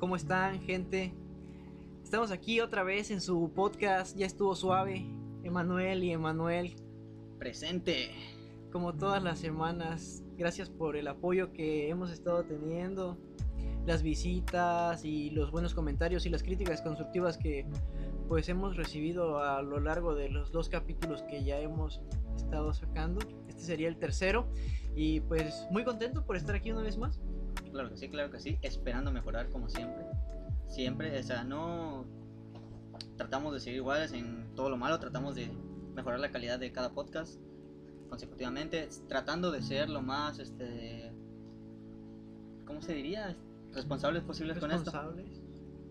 ¿Cómo están, gente? Estamos aquí otra vez en su podcast. Ya estuvo suave. Emanuel y Emanuel. Presente. Como todas las semanas. Gracias por el apoyo que hemos estado teniendo. Las visitas y los buenos comentarios y las críticas constructivas que pues hemos recibido a lo largo de los dos capítulos que ya hemos estado sacando. Este sería el tercero. Y pues muy contento por estar aquí una vez más. Claro que sí, claro que sí. Esperando mejorar como siempre. Siempre, o sea, no tratamos de seguir iguales en todo lo malo, tratamos de mejorar la calidad de cada podcast consecutivamente, tratando de ser lo más, este, ¿cómo se diría? Responsables posibles con esto.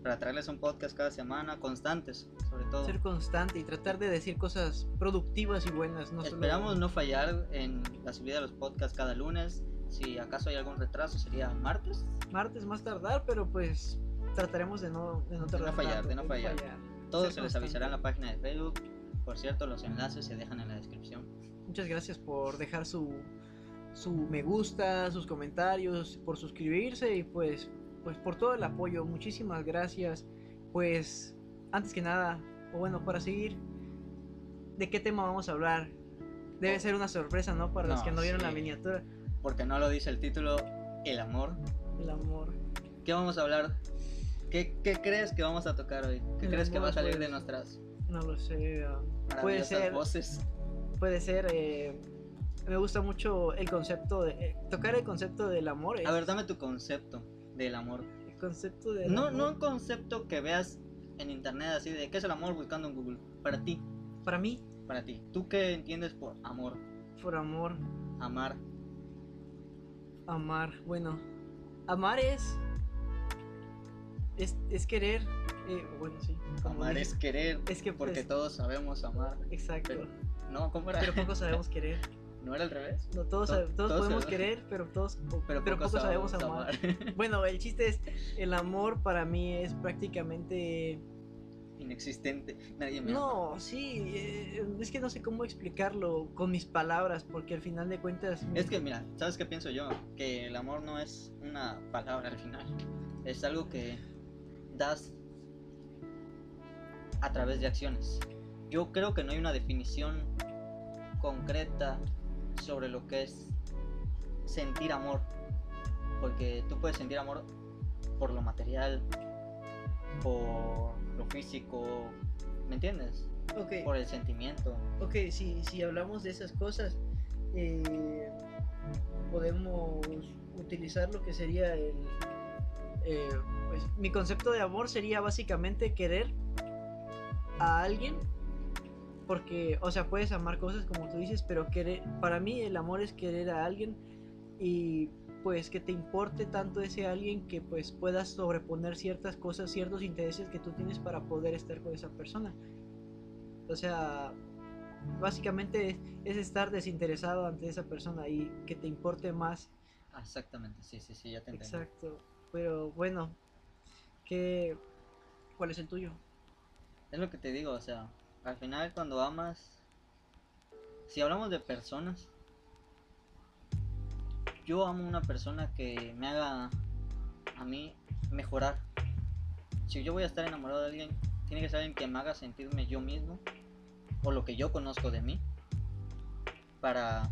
Para traerles un podcast cada semana, constantes, sobre todo. Ser constante y tratar de decir cosas productivas y buenas. No Esperamos no fallar en la subida de los podcasts cada lunes. Si acaso hay algún retraso, sería martes. Martes más tardar, pero pues trataremos de no, de no tardar. De no fallar, de no fallar. Todo se les avisará en la página de Facebook. Por cierto, los enlaces se dejan en la descripción. Muchas gracias por dejar su, su me gusta, sus comentarios, por suscribirse y pues, pues por todo el apoyo. Muchísimas gracias. Pues antes que nada, o bueno, para seguir, ¿de qué tema vamos a hablar? Debe ser una sorpresa, ¿no? Para los que no vieron la miniatura porque no lo dice el título, el amor. El amor. ¿Qué vamos a hablar? ¿Qué, crees que vamos a tocar hoy? ¿Qué crees que va a salir de nuestras? No lo sé. Uh, puede ser. Voces. Puede ser. Eh, me gusta mucho el concepto de eh, tocar el concepto del amor. A ver, dame tu concepto del amor. El concepto del no, amor. No un concepto que veas en internet así de qué es el amor buscando en Google. Para ti. Para mí. Para ti. ¿Tú qué entiendes por amor? Por amor. Amar. Amar, bueno, amar es. Es, querer. Eh, bueno, sí. Amar es querer. Es que porque pues, todos sabemos amar. Exacto. no, ¿cómo era? Pero pocos sabemos querer. ¿No era al revés? No, todos, todos, podemos querer, pero todos pero, pocos, sabemos, amar. bueno, el chiste es, el amor para mí es prácticamente inexistente. Nadie me No, sí, eh, es que no sé cómo explicarlo con mis palabras, porque al final de cuentas... Es que mira, ¿sabes qué pienso yo? Que el amor no es una palabra al final, es algo que das a través de acciones. Yo creo que no hay una definición concreta sobre lo que es sentir amor, porque tú puedes sentir amor por lo material, por físico, ¿me entiendes? Okay. Por el sentimiento. Ok, si, si hablamos de esas cosas, eh, podemos utilizar lo que sería el... Eh, pues, mi concepto de amor sería básicamente querer a alguien porque, o sea, puedes amar cosas como tú dices, pero querer, para mí el amor es querer a alguien y pues que te importe tanto ese alguien que pues puedas sobreponer ciertas cosas, ciertos intereses que tú tienes para poder estar con esa persona. O sea, básicamente es, estar desinteresado ante esa persona y que te importe más. Exactamente, sí, sí, sí, ya te entiendo. Exacto, pero bueno, ¿qué, ¿cuál es el tuyo? Es lo que te digo, o sea, al final cuando amas, si hablamos de personas, yo amo una persona que me haga a mí mejorar. Si yo voy a estar enamorado de alguien, tiene que ser alguien que me haga sentirme yo mismo o lo que yo conozco de mí para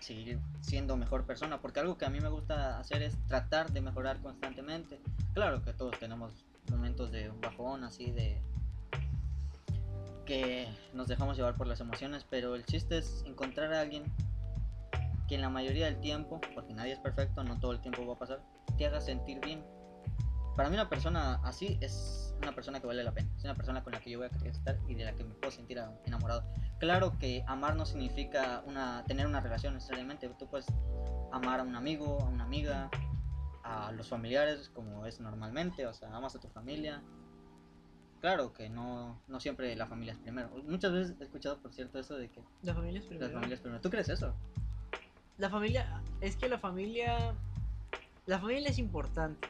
seguir siendo mejor persona. Porque algo que a mí me gusta hacer es tratar de mejorar constantemente. Claro que todos tenemos momentos de bajón, así de que nos dejamos llevar por las emociones, pero el chiste es encontrar a alguien que en la mayoría del tiempo, porque nadie es perfecto, no todo el tiempo va a pasar, te haga sentir bien. Para mí una persona así es una persona que vale la pena, es una persona con la que yo voy a querer estar y de la que me puedo sentir enamorado. Claro que amar no significa una, tener una relación necesariamente, tú puedes amar a un amigo, a una amiga, a los familiares como es normalmente, o sea, amas a tu familia. Claro que no, no siempre la familia es primero. Muchas veces he escuchado, por cierto, eso de que... La familia es primero. La familia es primero. ¿Tú crees eso? La familia, es que la familia, la familia es importante.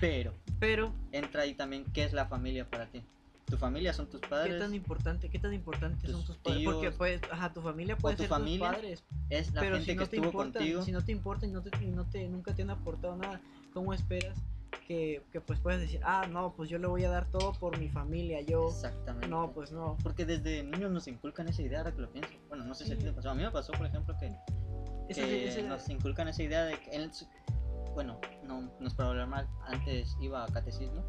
Pero, pero entra ahí también qué es la familia para ti. Tu familia son tus padres. ¿Qué tan importante, qué tan importante son tus padres? Porque pues, ajá, tu familia puede ser tus padres. Es la gente que estuvo contigo. Si no te importa y no te, no te, nunca te han aportado nada, ¿cómo esperas que, que pues puedes decir, ah, no, pues yo le voy a dar todo por mi familia, yo... Exactamente. No, pues no. Porque desde niños nos inculcan esa idea, ahora que lo pienso. Bueno, no sé si a ti Sí. te pasó. A mí me pasó, por ejemplo, que, que nos inculcan esa idea de que él, bueno, no, no es para hablar mal, antes iba a catecismo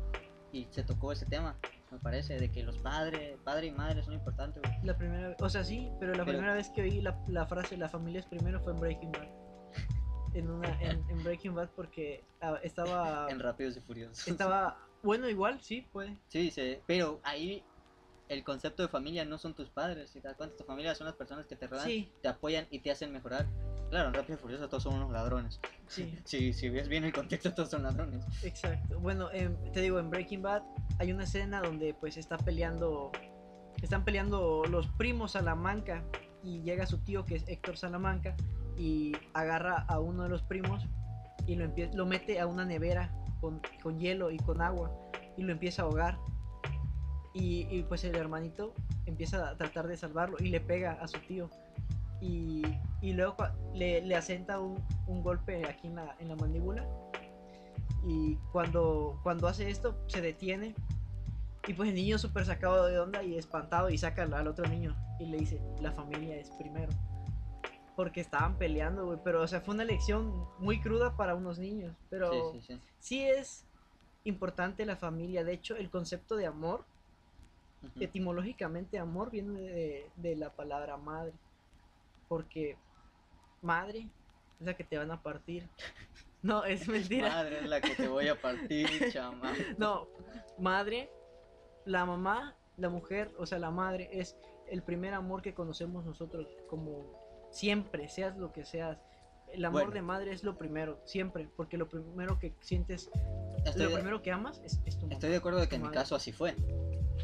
y se tocó ese tema, me parece, de que los padres, padre y madre son importantes. güey. La primera o sea, sí, pero la Pero- primera vez que oí la, la frase la familia es primero fue en Breaking Bad. En, una, en, en Breaking Bad porque ah, estaba... En Rápidos y Furiosos. Estaba... Bueno, igual, sí, puede. Sí, sí, pero ahí el concepto de familia no son tus padres, si te das cuenta, tu familia son las personas que te rodean, Sí, te apoyan y te hacen mejorar. Claro, en Rápidos y Furiosos todos son unos ladrones. sí, Si, si ves bien el contexto, todos son ladrones. exacto. Bueno, em, te digo, en Breaking Bad hay una escena donde pues está peleando... Están peleando los primos Salamanca y llega su tío que es Héctor Salamanca y agarra a uno de los primos y lo, mete a una nevera con, con hielo y con agua y lo empieza a ahogar. Y, y, pues el hermanito empieza a tratar de salvarlo y le pega a su tío. Y, y luego le, le asenta un, un golpe aquí en la, en la mandíbula. Y cuando, cuando hace esto, se detiene. Y pues el niño súper sacado de onda y espantado y saca al otro niño y le dice, la familia es primero. Porque estaban peleando, güey. Pero, o sea, fue una lección muy cruda para unos niños. Pero Sí, sí, sí. sí es importante la familia. De hecho, el concepto de amor, Ujú. etimológicamente amor, viene de, de la palabra madre. Porque madre es la que te van a partir. No, es mentira. Madre es la que te voy a partir, chama. No, madre, la mamá, la mujer, o sea, la madre es el primer amor que conocemos nosotros, como siempre, seas lo que seas. El amor Bueno. de madre es lo primero, siempre, porque lo primero que sientes, Estoy, lo de, primero que amas es, es tu mamá. estoy de acuerdo de que en mi Madre. caso así fue.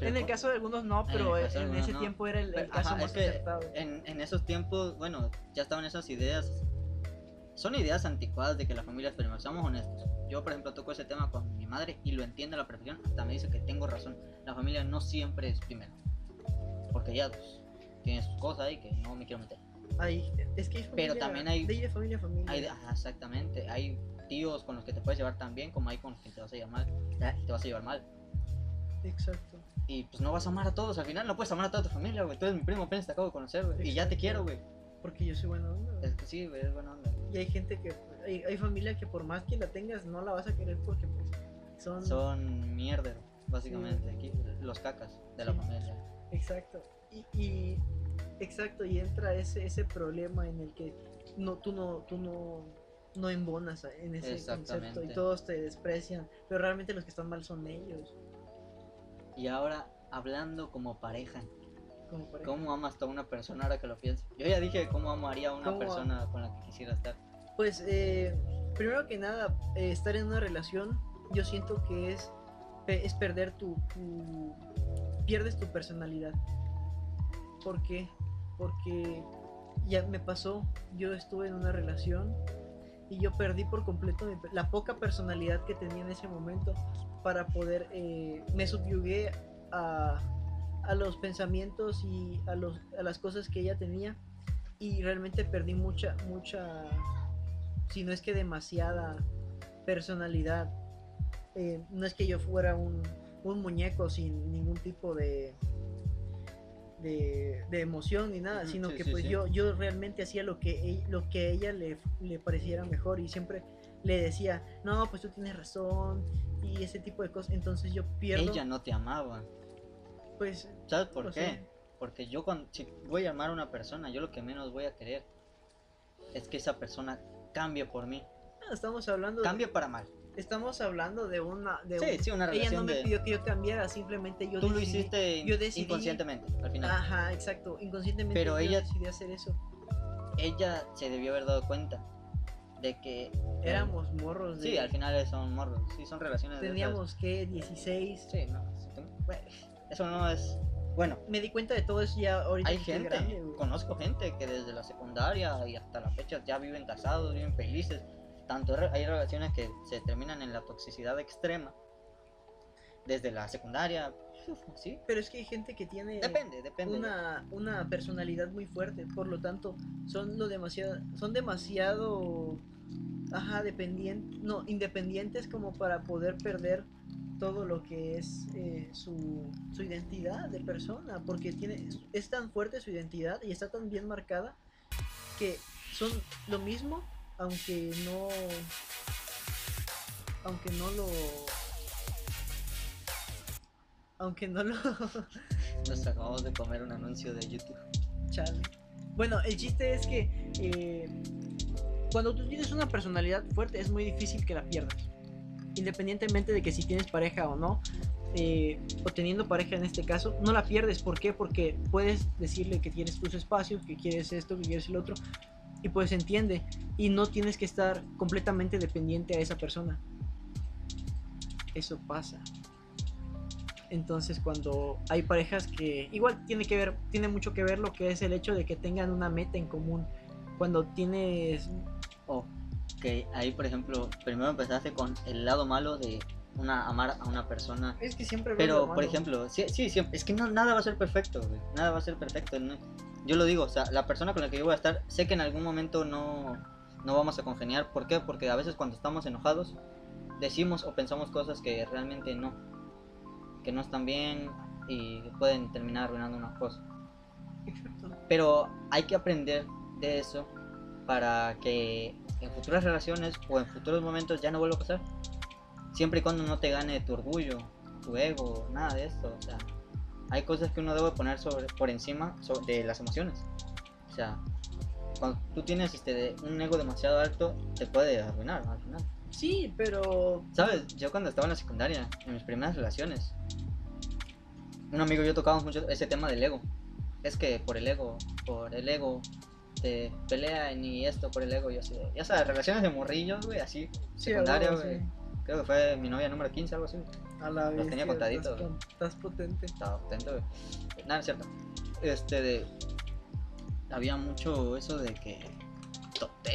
En el caso de algunos no, pero en, en ese no. tiempo era el, el Pero, caso ajá, más es que acertado. en, en esos tiempos, bueno, ya estaban esas ideas. Son ideas anticuadas de que la familia es primero. Seamos honestos. Yo, por ejemplo, toco ese tema con mi madre y lo entiende a la perfección. Hasta me dice que tengo razón. La familia no siempre es primero. Porque ella pues, tiene sus cosas ahí que no me quiero meter. Ay, es que hay Pero familia- también hay- de familia familia. Hay, exactamente. Hay tíos con los que te puedes llevar tan bien como hay con los que te vas a llevar mal. Y te vas a llevar mal. Exacto. Y pues no vas a amar a todos. Al final no puedes amar a toda tu familia, güey. Tú eres mi primo, apenas te acabo de conocer, güey. Y ya te quiero, güey. Porque yo soy buena onda. güey. Es que sí, güey, es buena onda. Y hay gente que, hay, hay familia que por más que la tengas, no la vas a querer porque pues son... Son mierder, básicamente. Aquí, los cacas de la familia. Exacto. Y, y- exacto, y entra ese, ese problema en el que no, tú no, tú no, no embonas en ese concepto y todos te desprecian, pero realmente los que están mal son ellos. Y ahora, hablando como pareja, Como pareja. ¿cómo amas a una persona ahora que lo pienso? Yo ya dije cómo amaría a una ¿Cómo persona con la que quisiera estar. Pues eh, primero que nada, eh, estar en una relación, yo siento que es, es perder tu, tu- pierdes tu personalidad. ¿Por qué? Porque ya me pasó, yo estuve en una relación y yo perdí por completo la poca personalidad que tenía en ese momento para poder, eh, me subyugué a, a los pensamientos y a, los, a las cosas que ella tenía y realmente perdí mucha, mucha, si no es que demasiada personalidad. Eh, no es que yo fuera un, un muñeco sin ningún tipo de, de, de emoción ni nada, sino sí, que pues sí. yo, yo realmente hacía lo que, e- lo que a ella le, le pareciera mejor y siempre le decía, no, pues tú tienes razón y ese tipo de cosas. Entonces yo pierdo, Ella no te amaba. pues, ¿Sabes por qué? Porque yo cuando si voy a amar a una persona, yo lo que menos voy a querer es que esa persona cambie por mí. Ah, estamos hablando, de- Cambie para mal. Estamos hablando de una, de Sí, un- sí, una ella relación no me de... pidió que yo cambiara, simplemente yo Tú lo decidí- hiciste yo decidí- inconscientemente, al final. Ajá, exacto. Inconscientemente Pero ella- decidí hacer eso. Ella se debió haber dado cuenta de que... Éramos morros de... Sí, al final son morros. Sí, son relaciones Teníamos que 16. Sí, no. Eso no es... Bueno, Me di cuenta de todo eso ya ahorita hay gente, grande, conozco gente que desde la secundaria y hasta la fecha ya viven casados, viven felices. Tanto hay relaciones que se terminan en la toxicidad extrema desde la secundaria, ¿sí? Pero es que hay gente que tiene Depende, depende. una, una personalidad muy fuerte, por lo tanto, son lo demasiado, son demasiado ajá, dependientes, no, independientes como para poder perder todo lo que es eh, su, su identidad de persona, porque tiene, es tan fuerte su identidad y está tan bien marcada que son lo mismo, aunque no, aunque no lo, aunque no lo, Nos acabamos de comer un anuncio de YouTube. Chale. Bueno, el chiste es que eh, cuando tú tienes una personalidad fuerte es muy difícil que la pierdas. Independientemente de que si tienes pareja o no, eh, o teniendo pareja en este caso, no la pierdes. ¿Por qué? Porque puedes decirle que tienes tus espacios, que quieres esto, que quieres el otro, y pues se entiende. Y no tienes que estar completamente dependiente a esa persona. Eso pasa. Entonces cuando hay parejas que igual tiene que ver, tiene mucho que ver lo que es el hecho de que tengan una meta en común. Cuando tienes Oh, que ahí, por ejemplo, primero empezaste con el lado malo de una amar a una persona. es que siempre Pero, por ejemplo, sí, sí, siempre, es que no, nada va a ser perfecto, güey. Nada va a ser perfecto. no- Yo lo digo, o sea, la persona con la que yo voy a estar, sé que en algún momento no, no vamos a congeniar. ¿Por qué? Porque a veces cuando estamos enojados, decimos o pensamos cosas que realmente no. Que no están bien y pueden terminar arruinando unas cosas. Pero hay que aprender de eso para que en futuras relaciones o en futuros momentos ya no vuelva a pasar. Siempre y cuando no te gane tu orgullo, tu ego, nada de esto. O sea, hay cosas que uno debe poner sobre, por encima so- de las emociones. O sea, cuando tú tienes este, un ego demasiado alto, te puede arruinar al final. Sí, pero ¿Sabes? Yo cuando estaba en la secundaria, en mis primeras relaciones, un amigo y yo tocábamos mucho ese tema del ego. Es que por el ego, por el ego, te pelean y esto por el ego y así. Ya sabes, relaciones de morrillos, güey, así. sí, secundaria, güey. sí. Creo que fue mi novia número 15, algo así. A la Los tenía contaditos, Estás, potente. Estaba contento, güey. Nada, es cierto. Este de. Había mucho eso de que.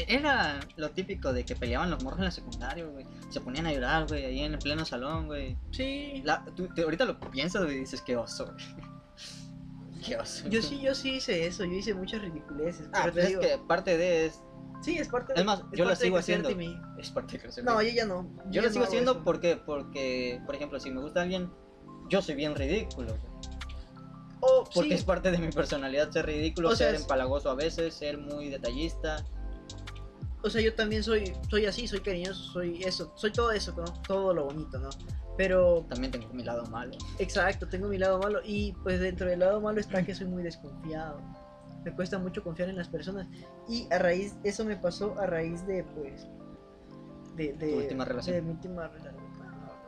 Era lo típico de que peleaban los morros en la secundaria, güey. Se ponían a llorar, güey, ahí en el pleno salón, güey. Sí. La- tú- te- ahorita lo piensas güey, y dices, qué oso, güey. Qué oso. Yo sí, yo sí hice eso, yo hice muchas ridiculeces. Ah, pero pues es que parte de es, Sí, es parte Es más, yo lo de sigo haciendo. Es parte de crecer. No, yo ya no. yo ya lo sigo haciendo eso. ¿por qué? porque, por ejemplo, si me gusta alguien, yo soy bien ridículo. Oh, Porque sí, es parte de mi personalidad ser ridículo, O sea, ser es- empalagoso a veces, ser muy detallista. O sea, yo también soy, soy así, soy cariñoso, soy eso, soy todo eso, ¿no? Todo lo bonito, ¿no? Pero, También tengo mi lado malo. exacto, tengo mi lado malo y pues dentro del lado malo está que soy muy desconfiado. Me cuesta mucho confiar en las personas y a raíz, eso me pasó a raíz de, pues, de, de, Tu última relación. de mi última relación.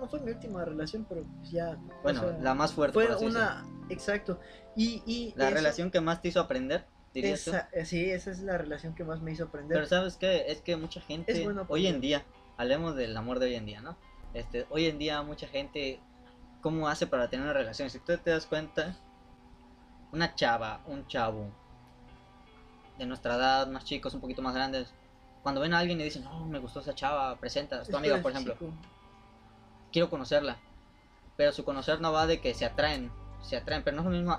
No fue mi última relación, pero pues ya. o Bueno, sea, la más fuerte. fue una, exacto. Y, y. La eso- relación que más te hizo aprender, dirías tú. esa, sí, esa es la relación que más me hizo aprender. Pero sabes qué, es que mucha gente, bueno hoy en día, hablemos del amor de hoy en día, ¿no? Este, hoy en día mucha gente, ¿cómo hace para tener una relación? Si tú te das cuenta, una chava, un chavo, de nuestra edad, más chicos, un poquito más grandes, cuando ven a alguien y dicen, no, me gustó esa chava, presenta, es tu amiga, por ejemplo, físico. quiero conocerla. Pero su conocer no va de que se atraen, se atraen, pero no es lo mismo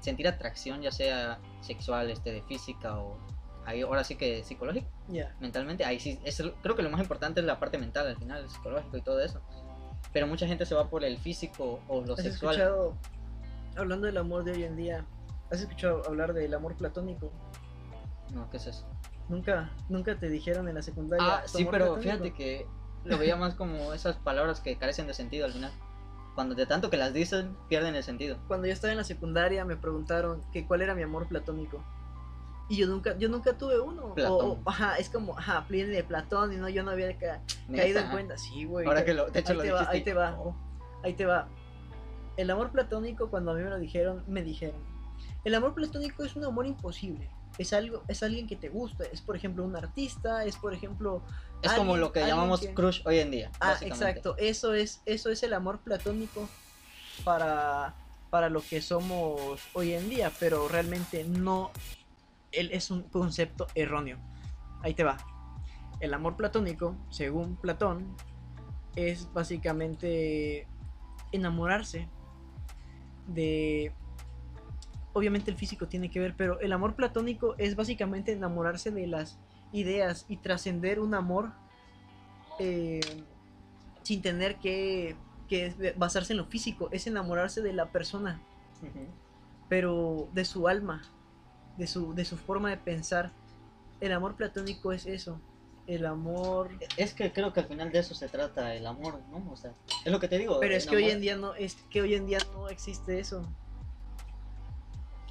sentir atracción, ya sea sexual, este, de física o ahí, ahora sí que psicológica Ya. mentalmente, ahí sí, es, creo que lo más importante es la parte mental al final, el psicológico y todo eso. Pero mucha gente se va por el físico o lo ¿Has sexual. escuchado, hablando del amor de hoy en día, has escuchado hablar del amor platónico? No, ¿qué es eso? Nunca, nunca te dijeron en la secundaria. Ah, ¿tu sí, pero fíjate que lo veía más como esas palabras que carecen de sentido al final. Cuando de tanto que las dicen, pierden el sentido. Cuando yo estaba en la secundaria me preguntaron que cuál era mi amor platónico. Y yo nunca, yo nunca tuve uno. O- Platón. o- ajá, es como, ajá, de Platón y no, yo no había ca- caído en cuenta. Sí, güey. Ahora que lo, de hecho ahí lo te va, ahí te va. oh, Ahí te va. El amor platónico, cuando a mí me lo dijeron, me dijeron. El amor platónico es un amor imposible. Es algo, es alguien que te gusta. Es por ejemplo un artista, es por ejemplo. es como lo que llamamos que- crush hoy en día. Ah, exacto. Eso es, eso es el amor platónico para, para lo que somos hoy en día. Pero realmente no. Él es un concepto erróneo. Ahí te va. El amor platónico, según Platón, es básicamente enamorarse de... Obviamente el físico tiene que ver, pero el amor platónico es básicamente enamorarse de las ideas y trascender un amor eh, sin tener que, que basarse en lo físico, es enamorarse de la persona, pero de su alma, de su, de su forma de pensar. El amor platónico es eso, el amor... Es que creo que al final de eso se trata el amor, ¿no? O sea, es lo que te digo. Pero es que hoy en día no, es que hoy en día no existe eso.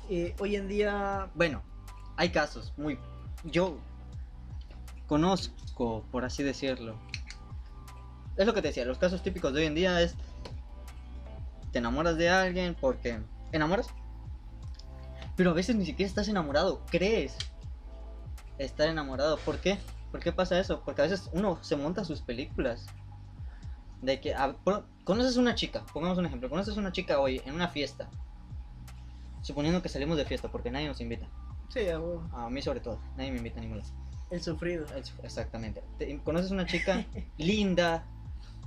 Eh, hoy en día Bueno, hay casos muy... Yo conozco, por así decirlo. Es lo que te decía, los casos típicos de hoy en día es... Te enamoras de alguien porque... ¿Enamoras? Pero a veces ni siquiera estás enamorado, crees estar enamorado. ¿Por qué? ¿Por qué pasa eso? Porque a veces uno se monta sus películas. De que conoces una chica, pongamos un ejemplo, conoces una chica hoy en una fiesta. Suponiendo que salimos de fiesta porque nadie nos invita. sí, a huevo, A mí sobre todo, nadie me invita a ningún lado. el sufrido. Es- Exactamente. Te- conoces una chica linda,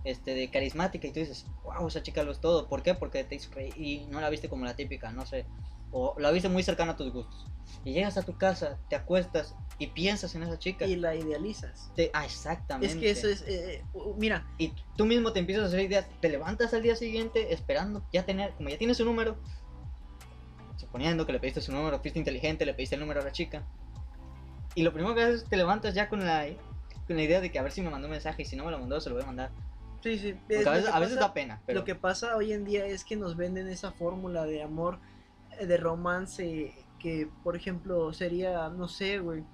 este, de carismática y tú dices, wow, esa chica lo es todo. ¿Por qué? Porque te hizo reír y no la viste como la típica, no sé. O la viste muy cercana a tus gustos. Y llegas a tu casa, te acuestas y piensas en esa chica. Y la idealizas. Te- ah, exactamente. Es que eso es, eh, mira, Y tú mismo te empiezas a hacer ideas, te levantas al día siguiente esperando ya tener, como ya tienes su número, suponiendo que le pediste su número, fuiste inteligente, le pediste el número a la chica, y lo primero que haces es te levantas ya con la, con la idea de que a ver si me mandó un mensaje y si no me lo mandó se lo voy a mandar. sí, sí. Es a veces, a veces pasa- da pena, pero Lo que pasa hoy en día es que nos venden esa fórmula de amor, eh, de romance, que por ejemplo sería, no sé, güey.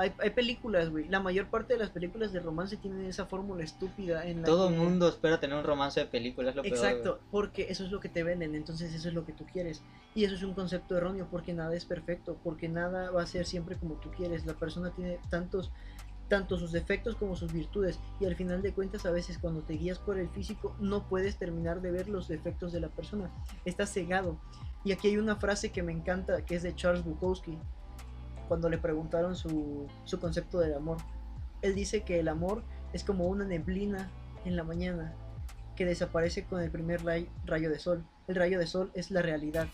Hay, hay películas, güey. La mayor parte de las películas de romance tienen esa fórmula estúpida en la todo que- mundo espera tener un romance de película, es lo peor. Exacto, porque eso es lo que te venden, entonces eso es lo que tú quieres. Y eso es un concepto erróneo, porque nada es perfecto, porque nada va a ser siempre como tú quieres. La persona tiene tantos, tanto sus defectos como sus virtudes, y al final de cuentas a veces cuando te guías por el físico no puedes terminar de ver los defectos de la persona, estás cegado. Y aquí hay una frase que me encanta, que es de Charles Bukowski, cuando le preguntaron su, su concepto del amor. Él dice que el amor es como una neblina en la mañana que desaparece con el primer ray- rayo de sol. El rayo de sol es la realidad.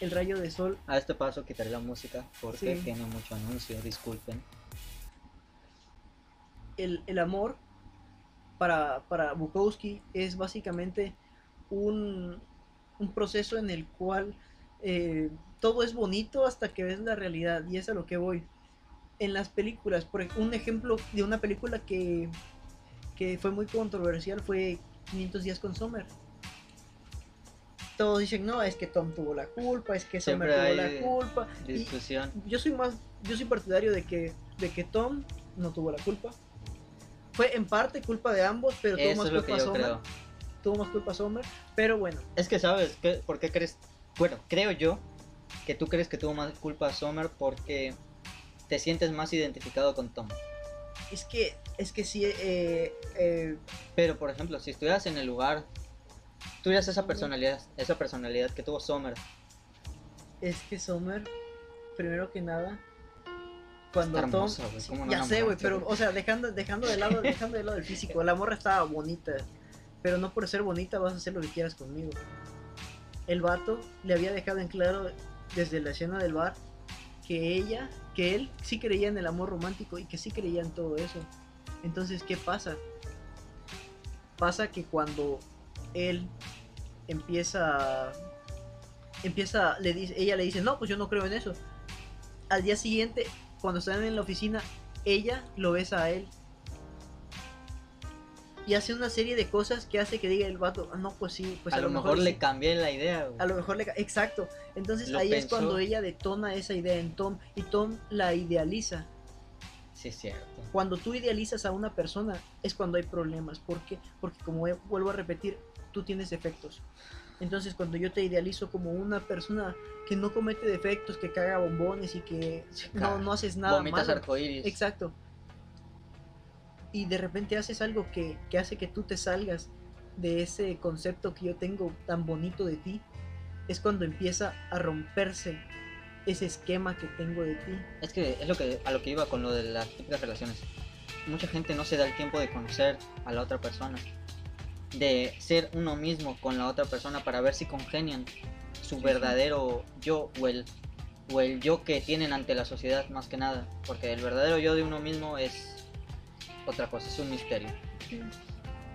El rayo de sol, A este paso quitaré la música porque Sí. tiene mucho anuncio, disculpen. el, el amor para, para Bukowski es básicamente un, un proceso en el cual eh, todo es bonito hasta que ves la realidad y es a lo que voy. En las películas, por un ejemplo de una película que, que fue muy controversial fue 500 días con Summer. Todos dicen, no, es que Tom tuvo la culpa, es que Summer Siempre tuvo hay la culpa. Y Discusión. yo soy más, yo soy partidario de que, de que Tom no tuvo la culpa. Fue en parte culpa de ambos, pero tuvo Eso más es lo que culpa yo Summer. creo. Tuvo más culpa Summer, pero bueno, Es que sabes, ¿qué? ¿por qué crees? Bueno, creo yo que tú crees que tuvo más culpa Summer porque te sientes más identificado con Tom. es que, es que sí, eh, eh, Pero por ejemplo, si estuvieras en el lugar, tuvieras esa personalidad, esa personalidad que tuvo Summer, es que Summer, primero que nada, cuando hermosa, Tom, güey, sí, ¿cómo no ya sé, güey, pero, o sea, dejando, dejando de lado, dejando de lado el físico, la morra estaba bonita, pero no por ser bonita vas a hacer lo que quieras conmigo. El vato le había dejado en claro desde la escena del bar que ella, que él sí creía en el amor romántico y que sí creía en todo eso. Entonces, ¿qué pasa? Pasa que cuando él empieza empieza le dice ella le dice, "No, pues yo no creo en eso." Al día siguiente, cuando están en la oficina, ella lo besa a él. Y hace una serie de cosas que hace que diga el vato, "Ah, no, pues sí, pues a, lo mejor, sí". le cambié la idea. güey. A lo mejor le... Exacto. Entonces Lo ahí es cuando ella detona esa idea en Tom y Tom la idealiza. Sí, es cierto. Cuando tú idealizas a una persona es cuando hay problemas. ¿Por qué? Porque como vuelvo a repetir, tú tienes defectos. Entonces cuando yo te idealizo como una persona que no comete defectos, que caga bombones y que no, no haces nada Vomitas malo. arcoíris. Exacto. Y de repente haces algo que, que hace que tú te salgas de ese concepto que yo tengo tan bonito de ti. Es cuando empieza a romperse ese esquema que tengo de ti. Es que es lo que a lo que iba con lo de las típicas relaciones. Mucha gente no se da el tiempo de conocer a la otra persona. de ser uno mismo con la otra persona para ver si congenian su Sí, sí. verdadero yo o el, o el yo que tienen ante la sociedad más que nada. Porque el verdadero yo de uno mismo es otra cosa, es un misterio.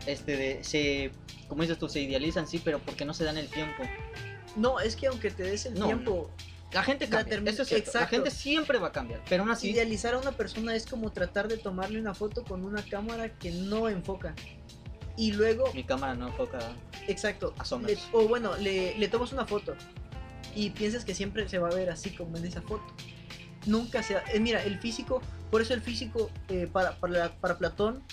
Este de, se, como dices tú, se idealizan, sí, pero porque no se dan el tiempo. No, es que aunque te des el No, tiempo, La gente La cambia, termi- eso es cierto, La gente siempre va a cambiar, pero aún así, idealizar a una persona es como tratar de tomarle una foto con una cámara que no enfoca. Y luego, mi cámara no enfoca. exacto, le- o bueno, le, le tomas una foto y piensas que siempre se va a ver así como en esa foto. Nunca se... eh, mira, el físico, por eso el físico eh, para, para, para Platón,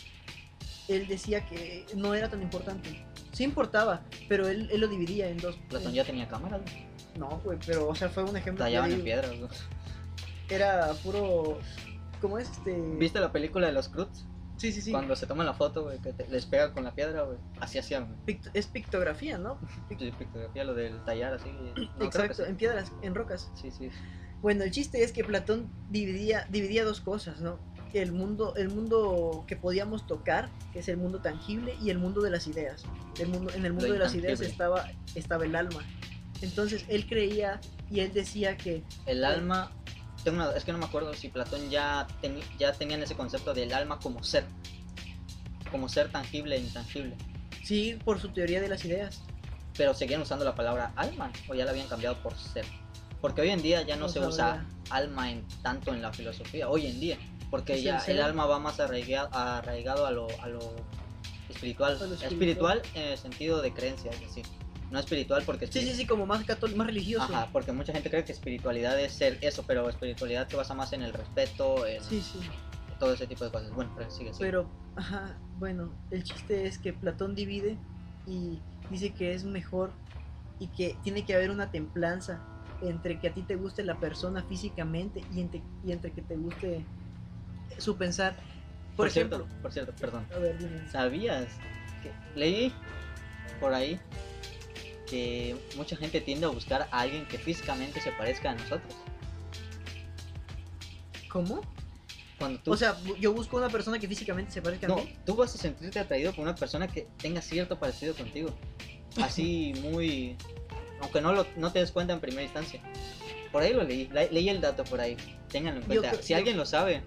él decía que no era tan importante. Sí importaba, pero él, él lo dividía en dos. Platón en- ya tenía cámara. No, güey, pero o sea, fue un ejemplo. tallaban en piedras. güey. Era puro... ¿Cómo es este? ¿Viste la película de los Cruz? Sí, sí, sí. Cuando se toman la foto, güey, que te- les pega con la piedra, güey. Así hacían, güey. Pict- es pictografía, ¿no? Sí, pictografía, lo del tallar así. no, Exacto, en piedras, en rocas. Sí, sí. Bueno, el chiste es que Platón dividía, dividía dos cosas, ¿no? El mundo, el mundo que podíamos tocar, que es el mundo tangible, y el mundo de las ideas. El mundo, en el mundo Lo de las ideas estaba, estaba el alma. Entonces él creía y él decía que El alma. Tengo una, es que no me acuerdo si Platón ya, teni- ya tenían ese concepto del alma como ser. Como ser tangible e intangible. sí, por su teoría de las ideas. Pero seguían usando la palabra alma o ya la habían cambiado por ser. Porque hoy en día ya no, No se sabría. usa alma en, tanto en la filosofía. Hoy en día. Porque ya el alma va más arraigado, arraigado a, lo, a lo espiritual. A lo espiritual. en el sentido de creencia, es decir. No espiritual porque Sí, sí, sí, como más católico, más religioso. Ajá, porque mucha gente cree que espiritualidad es ser eso, pero espiritualidad se basa más en el respeto, en Sí, sí. todo ese tipo de cosas. Bueno, pero sigue, sigue. Pero, ajá, bueno, el chiste es que Platón divide y dice que es mejor y que tiene que haber una templanza entre que a ti te guste la persona físicamente y entre, y entre que te guste su pensar. Por, por, ejemplo, cierto, por cierto, perdón. a ver, dime. ¿Sabías que leí por ahí que mucha gente tiende a buscar a alguien que físicamente se parezca a nosotros? ¿Cómo? Cuando tú O sea, yo busco una persona que físicamente se parezca No, a mí. tú vas a sentirte atraído por una persona que tenga cierto parecido contigo. Así muy... Aunque no, lo, no te des cuenta en primera instancia. Por ahí lo leí, le- leí el dato por ahí. Ténganlo en cuenta. si yo- alguien lo sabe,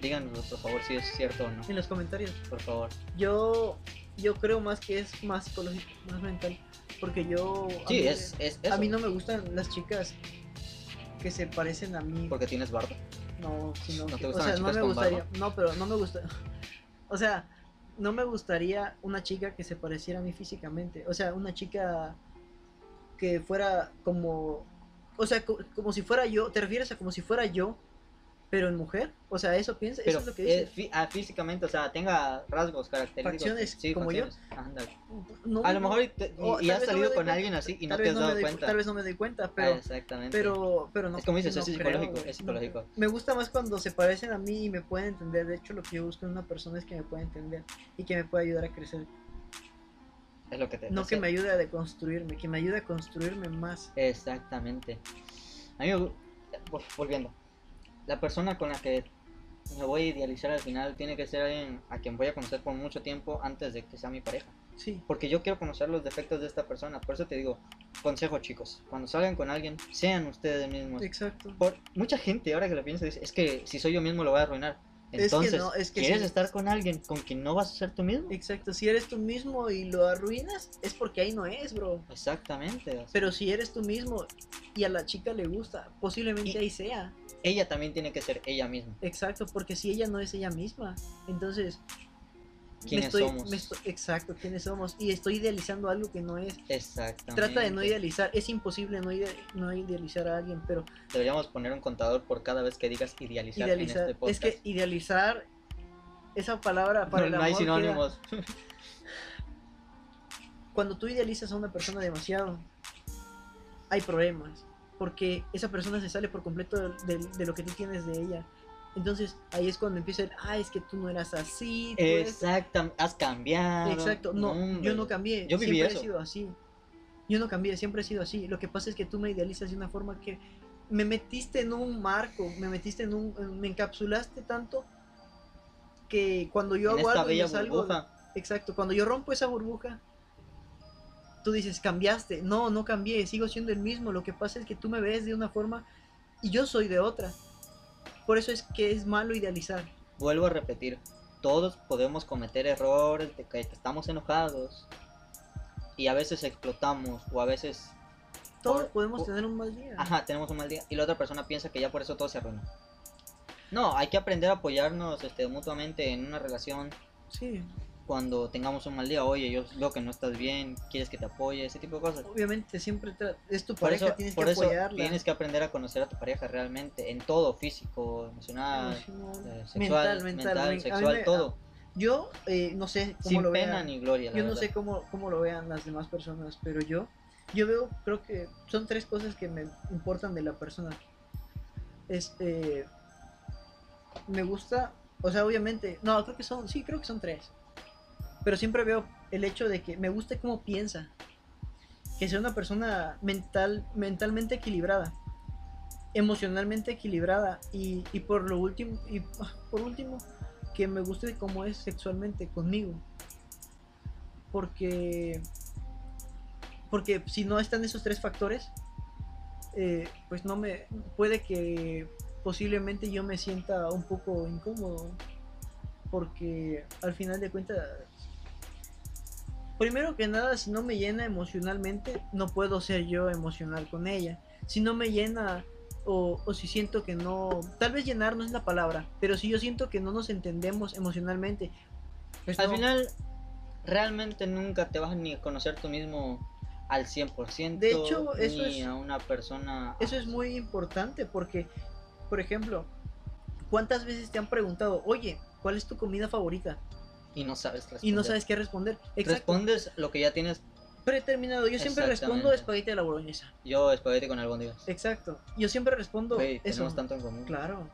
díganoslo por favor si es cierto o no. En los comentarios. Por favor. Yo, yo creo más que es más psicológico, más mental. Porque yo. Sí, mí- es, es eso. A mí no me gustan las chicas que se parecen a mí. Porque tienes barba. No, sino ¿No te que- o gustan sea, no me gustaría, barba? no, pero no me gusta, o sea, no me gustaría una chica que se pareciera a mí físicamente, o sea, una chica que fuera como, o sea, co- como si fuera yo, ¿te refieres a como si fuera yo, pero en mujer? O sea, eso piensa, Pero eso es lo que eh, dice. fí- ah, físicamente, o sea, tenga rasgos característicos. Facciones, como yo. Ándale. No, A lo no, mejor y, te- y- o y has no salido doy con alguien así y no te has dado cuenta. Tal vez no me doy cuenta, Ah, pero exactamente. pero pero no Es como dices, no eso es creo, psicológico, güey, es no. psicológico. me gusta más cuando se parecen a mí y me pueden entender de hecho lo que yo busco en una persona es que me pueda entender y que me pueda ayudar a crecer Es lo que te no que me ayude a deconstruirme que me ayude a construirme más Exactamente. A mí, vol- volviendo, la persona con la que me voy a idealizar al final tiene que ser alguien a quien voy a conocer por mucho tiempo antes de que sea mi pareja. sí Porque yo quiero conocer los defectos de esta persona. Por eso te digo, consejo chicos, cuando salgan con alguien, sean ustedes mismos. exacto Por mucha gente ahora que lo pienso dice, es que si soy yo mismo lo voy a arruinar. Es que Entonces, no, es que ¿quieres estar con alguien con quien no vas a ser tú mismo? exacto si eres tú mismo y lo arruinas es porque ahí no es bro Exactamente. pero si eres tú mismo y a la chica le gusta posiblemente Y- ahí sea ella también tiene que ser ella misma. exacto porque si ella no es ella misma entonces ¿Quiénes estoy, somos? estoy- exacto quiénes somos y estoy idealizando algo que no es Exactamente. Trata de no idealizar, es imposible no, ide- no idealizar a alguien, pero Deberíamos poner un contador por cada vez que digas idealizar, en idealizar, este podcast. es que idealizar esa palabra para no, el no amor hay queda- sinónimos. cuando tú idealizas a una persona demasiado, hay problemas, porque esa persona se sale por completo de, de- de lo que tú tienes de ella. Entonces ahí es cuando empieza el, ah, es que tú no eras así. tú eres-". Exactamente, has cambiado. Exacto, no, hombre. yo no cambié, Yo viví siempre eso. he sido así. Yo no cambié, siempre he sido así. Lo que pasa es que tú me idealizas de una forma que me metiste en un marco, me metiste en un, me encapsulaste tanto que cuando yo en hago algo y bella me salgo. Exacto, cuando yo rompo esa burbuja, tú dices, cambiaste. No, no cambié, sigo siendo el mismo. Lo que pasa es que tú me ves de una forma y yo soy de otra. Por eso es que es malo idealizar. Vuelvo a repetir, todos podemos cometer errores de que estamos enojados y a veces explotamos o a veces... Todos por- podemos tener un mal día. Ajá, tenemos un mal día y la otra persona piensa que ya por eso todo se arruina. No, hay que aprender a apoyarnos este, mutuamente en una relación Sí, cuando tengamos un mal día. Oye, yo veo que no estás bien, quieres que te apoye, ese tipo de cosas. obviamente siempre tra- es tu Por pareja, eso, tienes por que eso apoyarla. tienes que aprender a conocer a tu pareja realmente, en todo, físico, emocional, Emocional, eh, sexual, mental, mental, sexual, me- todo. Yo eh, no sé cómo Sin lo pena vean. ni gloria. Yo no sé cómo, cómo lo vean las demás personas, pero yo, yo veo, creo que son tres cosas que me importan de la persona. Es, eh, me gusta, o sea, obviamente, no, creo que son, sí, creo que son tres. Pero siempre veo el hecho de que me gusta cómo piensa. Que sea una persona mental, mentalmente equilibrada, emocionalmente equilibrada y, y por lo último, y ah, por último, que me guste cómo es sexualmente conmigo porque porque si no están esos tres factores eh, pues no me puede que posiblemente yo me sienta un poco incómodo porque al final de cuentas primero que nada si no me llena emocionalmente no puedo ser yo emocional con ella si no me llena o, o si siento que no tal vez llenar no es la palabra pero si yo siento que no nos entendemos emocionalmente pues Al no. final, realmente nunca te vas ni a conocer tú mismo al 100%. De hecho, eso ni es- a una persona. Eso es muy importante porque, por ejemplo, ¿cuántas veces te han preguntado, oye, ¿cuál es tu comida favorita? Y no sabes responder. Y no sabes qué responder. Exacto. Respondes lo que ya tienes. Predeterminado. Yo siempre respondo espagueti a la boloñesa. Yo espagueti con albóndigas. Exacto. Yo siempre respondo eso. tenemos tanto en común. Claro.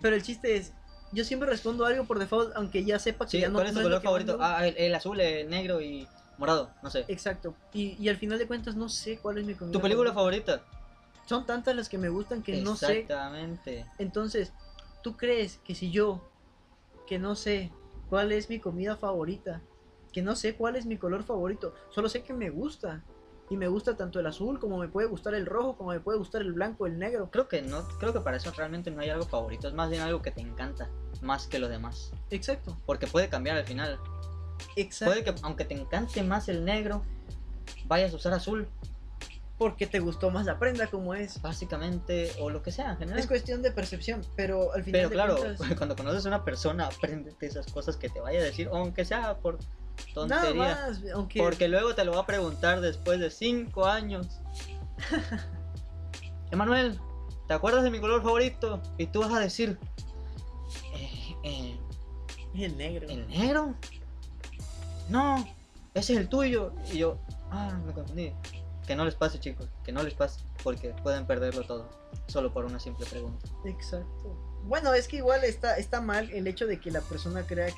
Pero el chiste es, yo siempre respondo algo por default, aunque ya sepa que Sí, ya no ¿cuál es tu color favorito? Ah, el, el azul, el negro y morado, no sé. Exacto. Y, y al final de cuentas no sé cuál es mi comida ¿Tu película favorita. favorita? Son tantas las que me gustan que no sé Exactamente. Entonces, ¿tú crees que si yo, que no sé cuál es mi comida favorita, que no sé cuál es mi color favorito, solo sé que me gusta? Y me gusta tanto el azul como me puede gustar el rojo, como me puede gustar el blanco, el negro. Creo que no, creo que para eso realmente no hay algo favorito, es más bien algo que te encanta, más que lo demás. Exacto, Porque puede cambiar al final. exacto. Puede que aunque te encante más el negro, vayas a usar azul, Porque te gustó más la prenda como es. básicamente, o lo que sea en general. Es cuestión de percepción, pero al final Pero de claro, cuentas, cuando conoces a una persona, apréndete esas cosas que te vaya a decir, aunque sea por nada tontería. más, aunque Porque luego te lo va a preguntar después de 5 años. Emanuel, ¿te acuerdas de mi color favorito? Y tú vas a decir, "Eh, eh, el negro. ¿el negro? No, ese es el tuyo. Y yo, ah, me confundí. Que no les pase, chicos, que no les pase, porque pueden perderlo todo, solo por una simple pregunta. Exacto. Bueno, es que igual está, está mal el hecho de que la persona crea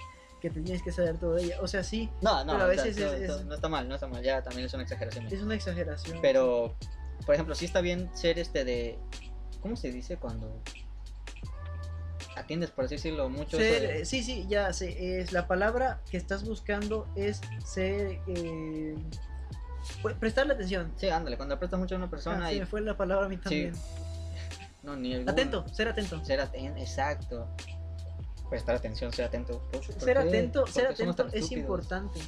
que te tienes que saber todo de ella. O sea, sí, No, no, Pero a sea, veces no, es- no- es- no está mal, no está mal, ya también es una exageración. es una exageración. Pero, por ejemplo, sí está bien ser este de. ¿Cómo se dice cuando atiendes, por así decirlo, mucho? Ser, de- sí, sí, ya sé. Es, la palabra que estás buscando es ser. Eh, prestarle atención. Sí, ándale, cuando prestas mucho a una Ah, persona se y. me fue la palabra a mí también. No, ni algún- Atento, ser atento. Ser atento, exacto. Prestar atención, ser atento. ¿Por- por Ser qué? atento, ¿Por ser atento es importante.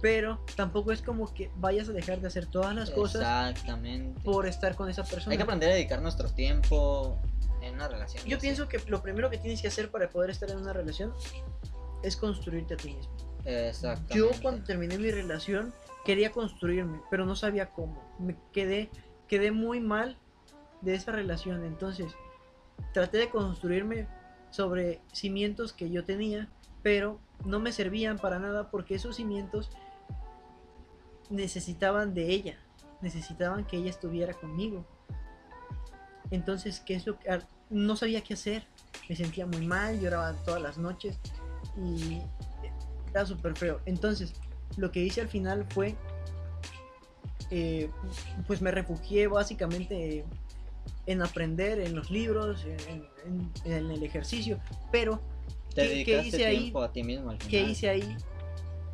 Pero tampoco es como que vayas a dejar de hacer todas las cosas Exactamente. por estar con esa persona. Hay que aprender a dedicar nuestro tiempo en una relación. Yo sí. pienso que lo primero que tienes que hacer para poder estar en una relación es construirte a ti mismo. Exactamente. Yo cuando terminé mi relación quería construirme, pero no sabía cómo. Me quedé, quedé muy mal de esa relación. Entonces, traté de construirme sobre cimientos que yo tenía, pero no me servían para nada porque esos cimientos necesitaban de ella, necesitaban que ella estuviera conmigo. Entonces, ¿qué es lo que no sabía qué hacer? Me sentía muy mal, lloraba todas las noches y era súper feo. Entonces, lo que hice al final fue, eh, pues me refugié básicamente en aprender, en los libros, en, en- en el ejercicio, pero Te ¿Qué- qué hice ahí? a ti mismo al final. ¿Qué hice ahí?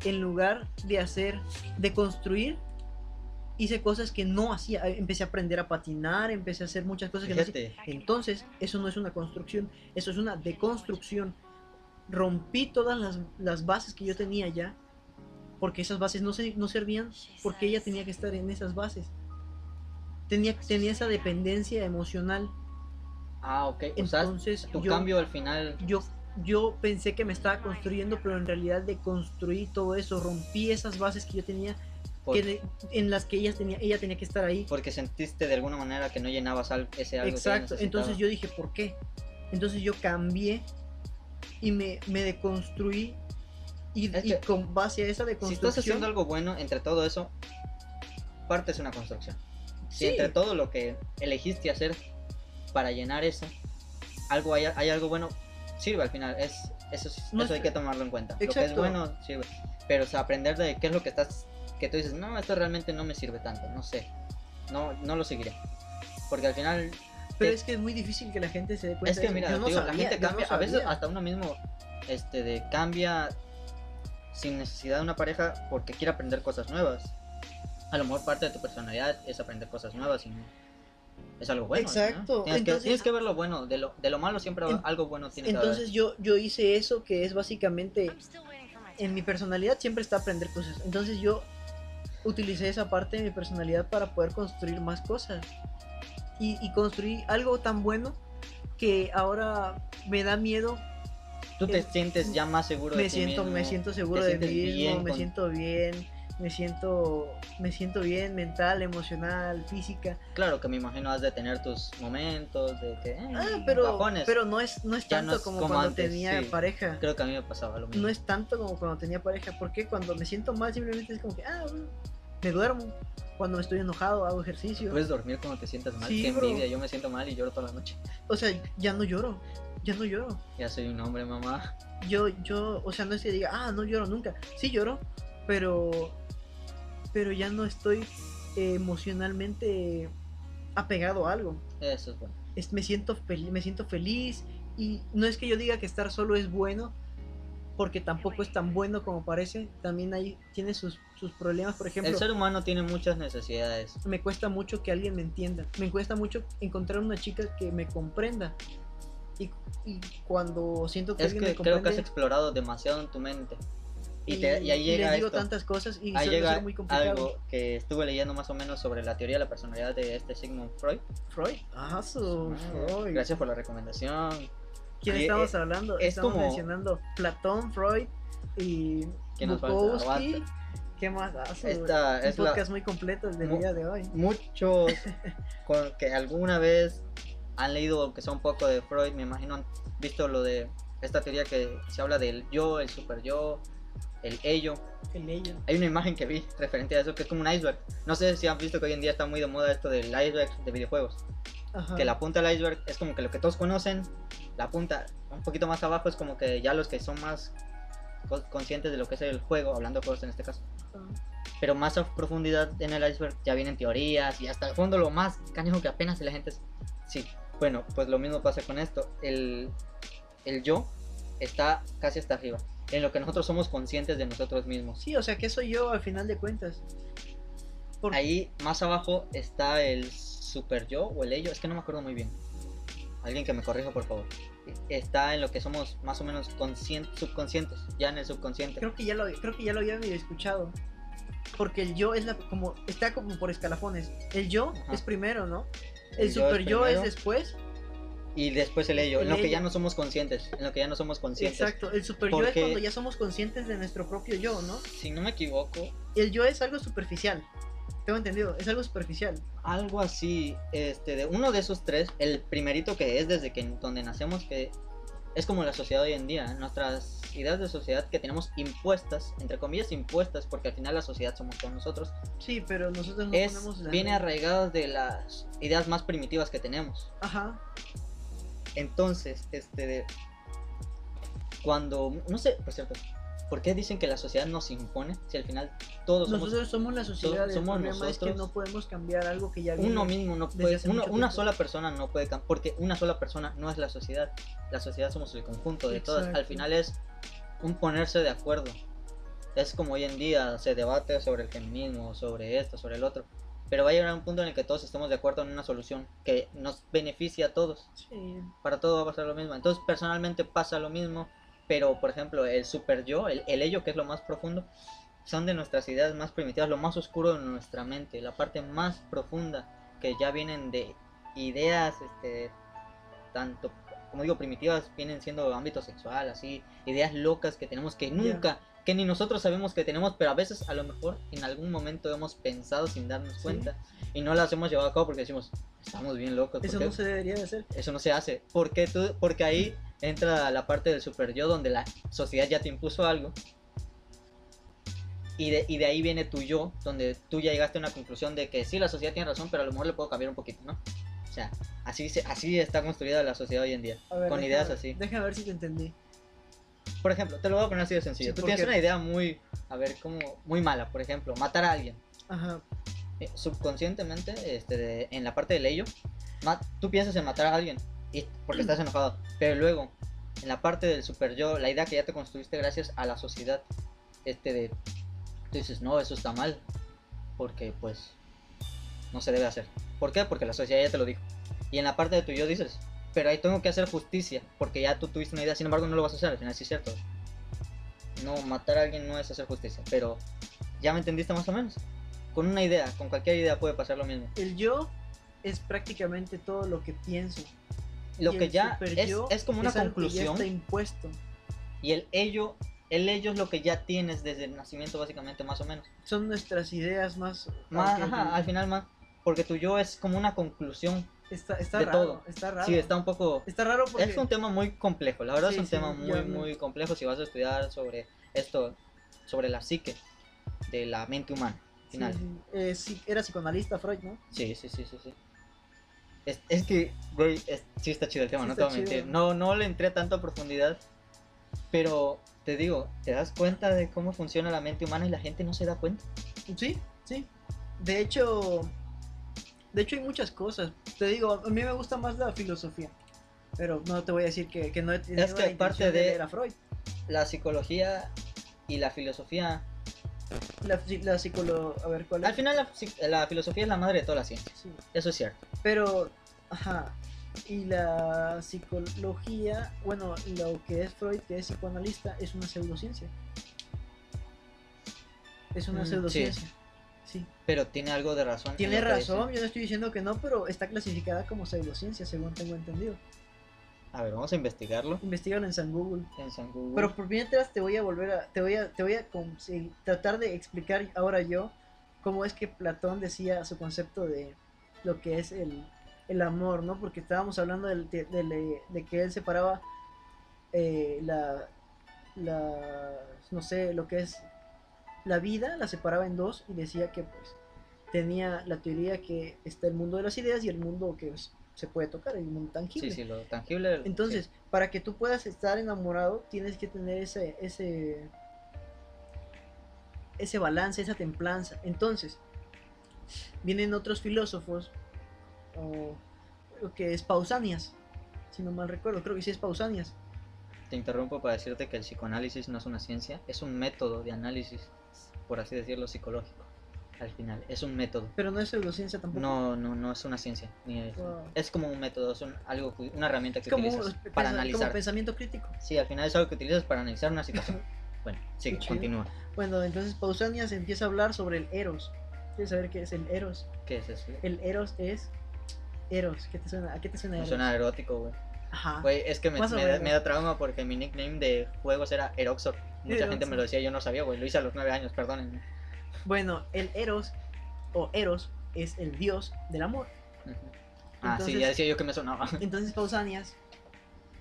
En lugar de hacer, de construir, hice cosas que no hacía. Empecé a aprender a patinar, empecé a hacer muchas cosas que no hacía. Entonces, eso no es una construcción, eso es una deconstrucción. Rompí todas las, las bases que yo tenía ya, porque esas bases no, se, no servían, porque ella tenía que estar en esas bases. Tenía, tenía esa dependencia emocional. ah, ok. O sea, Entonces, tu yo, cambio al final. yo, yo pensé que me estaba construyendo, pero en realidad deconstruí todo eso, rompí esas bases que yo tenía, que de- en las que ella tenía, ella tenía que estar ahí. porque sentiste de alguna manera que no llenabas al- ese algo. que Exacto, necesitaba. entonces yo dije, ¿por qué? Entonces yo cambié y me, me deconstruí y, y con base a esa Si estás haciendo algo bueno entre todo eso, parte es una construcción. Si sí, entre todo lo que elegiste hacer para llenar eso, algo hay, hay algo bueno, sirve al final. Es, eso, es- No eso es- hay que tomarlo en cuenta. Lo que es Exacto. bueno sirve. Pero o sea, aprender de qué es lo que estás, que tú dices, no, esto realmente no me sirve tanto, no sé. No, no lo seguiré. Porque al final, pero es que es muy difícil que la gente se dé cuenta es de que eso. mira, no digo, la sabía, gente yo no cambia, a veces hasta uno mismo este, de, cambia sin necesidad de una pareja porque quiere aprender cosas nuevas. A lo mejor parte de tu personalidad es aprender cosas nuevas y no- es algo bueno. ¿no? Exacto, Tienes, entonces- que, tienes que ver lo bueno, de lo, de lo malo siempre En- algo bueno tiene Entonces que yo, yo hice eso que es básicamente... En mi personalidad siempre está aprender cosas. Entonces yo utilicé esa parte de mi personalidad para poder construir más cosas. Y, y construí algo tan bueno que ahora me da miedo haber. Tú te eh, sientes ya más seguro de me ti siento mismo, me siento seguro de mí mismo bien me con- siento bien me siento me siento bien mental emocional física Claro que me imagino has de tener tus momentos de que... eh, ah, pero bajones. pero no es no es Ya no tanto es como, como cuando antes, tenía sí. pareja Creo que a mí me pasaba lo mismo. no es tanto como cuando tenía pareja porque cuando me siento mal simplemente es como que ah me duermo cuando estoy enojado hago ejercicio Puedes dormir cuando te sientas mal. Sí, Qué bro. envidia, yo me siento mal y lloro toda la noche. o sea ya no lloro ya no lloro Ya soy un hombre, mamá. yo, yo, o sea, no es que diga, ah, no lloro nunca. Sí lloro, pero, pero ya no estoy eh, emocionalmente apegado a algo. Eso es bueno. Es- me, siento me siento feliz y no es que yo diga que estar solo es bueno, porque tampoco es tan bueno como parece. También hay, tiene sus, sus problemas, por ejemplo. El ser humano tiene muchas necesidades. Me cuesta mucho que alguien me entienda. Me cuesta mucho encontrar una chica que me comprenda. Y, y cuando siento que Es que me creo que has explorado demasiado en tu mente. Y, te- y ahí les llega digo esto. tantas cosas y Ahí llega muy complicado. algo que estuve leyendo más o menos sobre la teoría de la personalidad de este Sigmund Freud. Freud. Ah, su Freud. Gracias por la recomendación. ¿Quién Y, estamos eh, hablando? es estamos como- mencionando Platón, Freud y ¿Qué nos? Bukowski. ¿Qué más? Ah, su- Esta un es la- podcast muy completo el del Mu- día de hoy. Muchos con- que alguna vez han leído aunque sea un poco de Freud, me imagino han visto lo de esta teoría que se habla del yo, el super yo, el ello. El ello. Hay una imagen que vi referente a eso que es como un iceberg. No sé si han visto que hoy en día está muy de moda esto del iceberg de videojuegos. Ajá. Que la punta del iceberg es como que lo que todos conocen. La punta un poquito más abajo es como que ya los que son más co- conscientes de lo que es el juego, hablando de juegos en este caso. Pero más a profundidad en el iceberg ya vienen teorías y hasta el fondo lo más cañón que apenas la gente... Sí, bueno, pues lo mismo pasa con esto. El, el yo está casi hasta arriba. En lo que nosotros somos conscientes de nosotros mismos. Sí, o sea, que soy yo al final de cuentas. Por- Ahí más abajo está el super yo o el ello, es que no me acuerdo muy bien. Alguien que me corrija, por favor. Está en lo que somos más o menos conscien- subconscientes, ya en el subconsciente. Creo que ya lo creo que ya lo había medio escuchado. Porque el yo es la como está como por escalafones. El yo Ajá. es primero, ¿no? El, El yo es super yo es después. Y después el ello, en lo que ya no somos conscientes, en lo que ya no somos conscientes. Exacto. El super yo es cuando ya somos conscientes de nuestro propio yo, ¿no? Si no me equivoco, El yo es algo superficial. Tengo entendido, es algo superficial. algo así, este, de uno de esos tres, el primerito que es desde que donde nacemos, que es como la sociedad hoy en día, nuestras ideas de sociedad que tenemos impuestas, entre comillas impuestas, porque al final la sociedad somos todos nosotros, Sí, pero nosotros no es, ponemos la viene arraigadas de las ideas más primitivas que tenemos. Ajá. Entonces, este, cuando, no sé, por cierto, ¿Por qué dicen que la sociedad nos impone si al final todos somos Nosotros somos la sociedad. somos el problema es que nosotros. no podemos cambiar algo que ya viene. uno mismo no puede, uno- una sola persona no puede cambiar, porque una sola persona no es la sociedad, la sociedad somos el conjunto de todas, al Exacto. final es un ponerse de acuerdo, es como hoy en día se debate sobre el feminismo, sobre esto, sobre el otro, pero va a llegar un punto en el que todos estemos de acuerdo en una solución que nos beneficie a todos, Sí. para todo va a pasar lo mismo, entonces personalmente pasa lo mismo, pero por ejemplo el super yo, el, el ello que es lo más profundo, son de nuestras ideas más primitivas, lo más oscuro de nuestra mente, la parte más profunda que ya vienen de ideas, este, tanto, como digo, primitivas, vienen siendo ámbito sexual, así, ideas locas que tenemos que nunca, que ni nosotros sabemos que tenemos, pero a veces a lo mejor en algún momento hemos pensado sin darnos Sí. cuenta y no las hemos llevado a cabo porque decimos, estamos bien locos. Eso no se debería de hacer. Eso no se hace. Porque, tú, porque ahí entra la parte del super yo donde la sociedad ya te impuso algo. Y de, y de ahí viene tu yo, donde tú ya llegaste a una conclusión de que sí, la sociedad tiene razón, pero a lo mejor le puedo cambiar un poquito, ¿no? Sea, así, se- así está construida la sociedad hoy en día. Ver, con deja- ideas así. Déjame ver si te entendí. Por ejemplo, te lo voy a poner así de sencillo. Sí, tú ¿por tienes qué? una idea muy, a ver, como muy mala, por ejemplo, matar a alguien. Ajá. Eh, subconscientemente, este, de- en la parte del ello, tú piensas en matar a alguien y, porque estás enojado, pero luego, en la parte del super yo, la idea que ya te construiste gracias a la sociedad, este de, tú dices, no, eso está mal, porque pues no se debe hacer. ¿Por qué? Porque la sociedad ya te lo dijo. Y en la parte de tu yo dices, pero ahí tengo que hacer justicia, porque ya tú tuviste una idea, sin embargo no lo vas a hacer, al final sí es cierto. No, matar a alguien no es hacer justicia, pero ya me entendiste más o menos. Con una idea, con cualquier idea puede pasar lo mismo. El yo es prácticamente todo lo que pienso. Lo Y que ya es, es como una es conclusión está impuesto. y el ello, el ello es lo que ya tienes desde el nacimiento básicamente más o menos. Son nuestras ideas más. Más, ajá, al final más, porque tu yo es como una conclusión. Está, está de raro. todo. Está raro. Sí, está un poco Está raro porque. Es un tema muy complejo, la verdad Sí, es un sí, tema muy, muy complejo si vas a estudiar sobre esto, sobre la psique de la mente humana. Final. sí. Eh, sí, era psicoanalista Freud, ¿no? Sí, sí, sí, sí, sí. Es, es que, güey, es- sí está chido el tema, Sí no te voy a mentir. No, no le entré tanto a profundidad, pero te digo, ¿te das cuenta de cómo funciona la mente humana y la gente no se da cuenta? Sí, sí. De hecho, de hecho hay muchas cosas. Te digo, a mí me gusta más la filosofía. Pero no te voy a decir que, que no he tenido Es que la intención de- leer a Freud. La psicología y la filosofía... La, la psicolo... A ver, ¿cuál es? Al final la, la filosofía es la madre de todas las ciencias, Sí. eso es cierto. Pero, ajá. Y la psicología, bueno, lo que es Freud, que es psicoanalista, es una pseudociencia. Es una Mm, pseudociencia. Sí. Pero tiene algo de razón. en Tiene razón, yo no estoy diciendo que no, pero está clasificada como pseudociencia, según tengo entendido. A ver, vamos a investigarlo Investígalo en San Google. en San Google. Pero por mientras te voy a volver a, te voy a, te voy a tratar de explicar ahora yo cómo es que Platón decía su concepto de lo que es el, el amor, ¿no? Porque estábamos hablando del- de, de- de que él separaba eh, la, la, no sé, lo que es la vida, la separaba en dos y decía que pues tenía la teoría que está el mundo de las ideas y el mundo que pues, se puede tocar, el mundo tangible. Sí, sí, lo tangible. Entonces, sí. para que tú puedas estar enamorado, tienes que tener ese, ese, ese balance, esa templanza. Entonces, vienen otros filósofos, o creo que es Pausanias, si no mal recuerdo, creo que sí es Pausanias. Te interrumpo para decirte que el psicoanálisis no es una ciencia, es un método de análisis, por así decirlo, psicológico. Al final, es un método. Pero no es pseudociencia tampoco. No, no, no es una ciencia. Ni es, Wow. es como un método, es un- algo, una herramienta que como, utilizas para como analizar. pensamiento crítico. Sí, al final es algo que utilizas para analizar una situación. Bueno, chido. continúa. Bueno, entonces Pausanias empieza a hablar sobre el Eros. ¿Quieres saber qué es el Eros? ¿Qué es eso? El Eros es... Eros, ¿qué te suena? ¿A qué te suena Eros? suena erótico, güey. Ajá. Güey, es que me, da, menos. me da trauma porque mi nickname de juegos era Eroxor. Mucha gente me lo decía, yo no sabía, güey. Lo hice a los nueve años, perdónenme. Bueno, el Eros o Eros es el dios del amor. Ah, sí, ya decía yo que me sonaba. Entonces Pausanias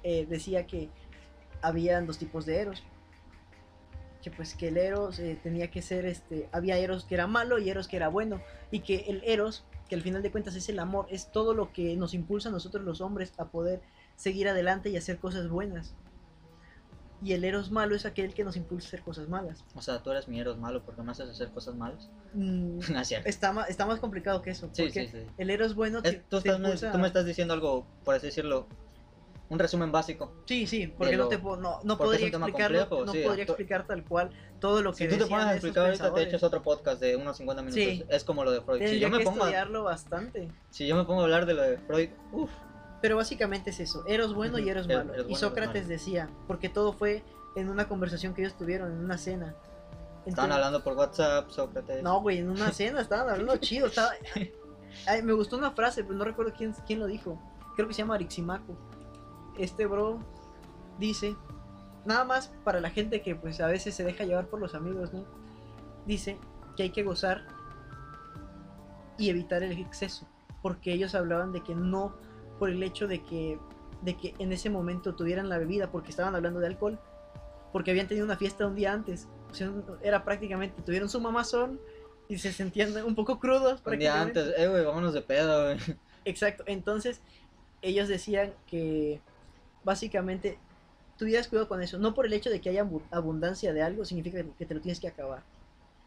eh, decía que habían dos tipos de Eros. Que pues que el Eros eh, tenía que ser este, había Eros que era malo y Eros que era bueno y que el Eros, que al final de cuentas es el amor, es todo lo que nos impulsa a nosotros los hombres a poder seguir adelante y hacer cosas buenas. Y el Eros malo es aquel que nos impulsa a hacer cosas malas. O sea, tú eres mi Eros malo porque me haces hacer cosas malas. Mm, no es cierto. está, más, está más complicado que eso. Sí, porque sí, sí. el Eros bueno te, Es- tú, te estás- impulsa- tú me estás diciendo algo, por así decirlo, un resumen básico. Sí, sí, porque de no lo- te no, no podría explicarlo, complejo, no sí, podría explicar tal cual todo lo que Si tú te pones a explicar ahorita, te echas otro podcast de unos 50 minutos. Sí. Es como lo de Freud. Si yo, me que pongo a, estudiarlo bastante. si yo me pongo a hablar de lo de Freud, uff, Pero básicamente es eso, Eros bueno y Eros malo. Eros y Sócrates decía, porque todo fue en una conversación que ellos tuvieron, en una cena. estaban Entonces- hablando por WhatsApp, Sócrates. No, güey, en una cena estaban hablando chido. Estaba... Ay, me gustó una frase, pero no recuerdo quién, quién lo dijo. Creo que se llama Ariximaco. Este bro dice, nada más para la gente que pues a veces se deja llevar por los amigos, ¿no? Dice que hay que gozar y evitar el exceso. Porque ellos hablaban de que no por el hecho de que, de que en ese momento tuvieran la bebida, porque estaban hablando de alcohol, porque habían tenido una fiesta un día antes. O sea, era prácticamente, tuvieron su mamazón y se sentían un poco crudos. Un día antes, eh, güey, vámonos de pedo, güey. Exacto, entonces ellos decían que básicamente tuvieras cuidado con eso. No por el hecho de que haya abu- abundancia de algo significa que te lo tienes que acabar.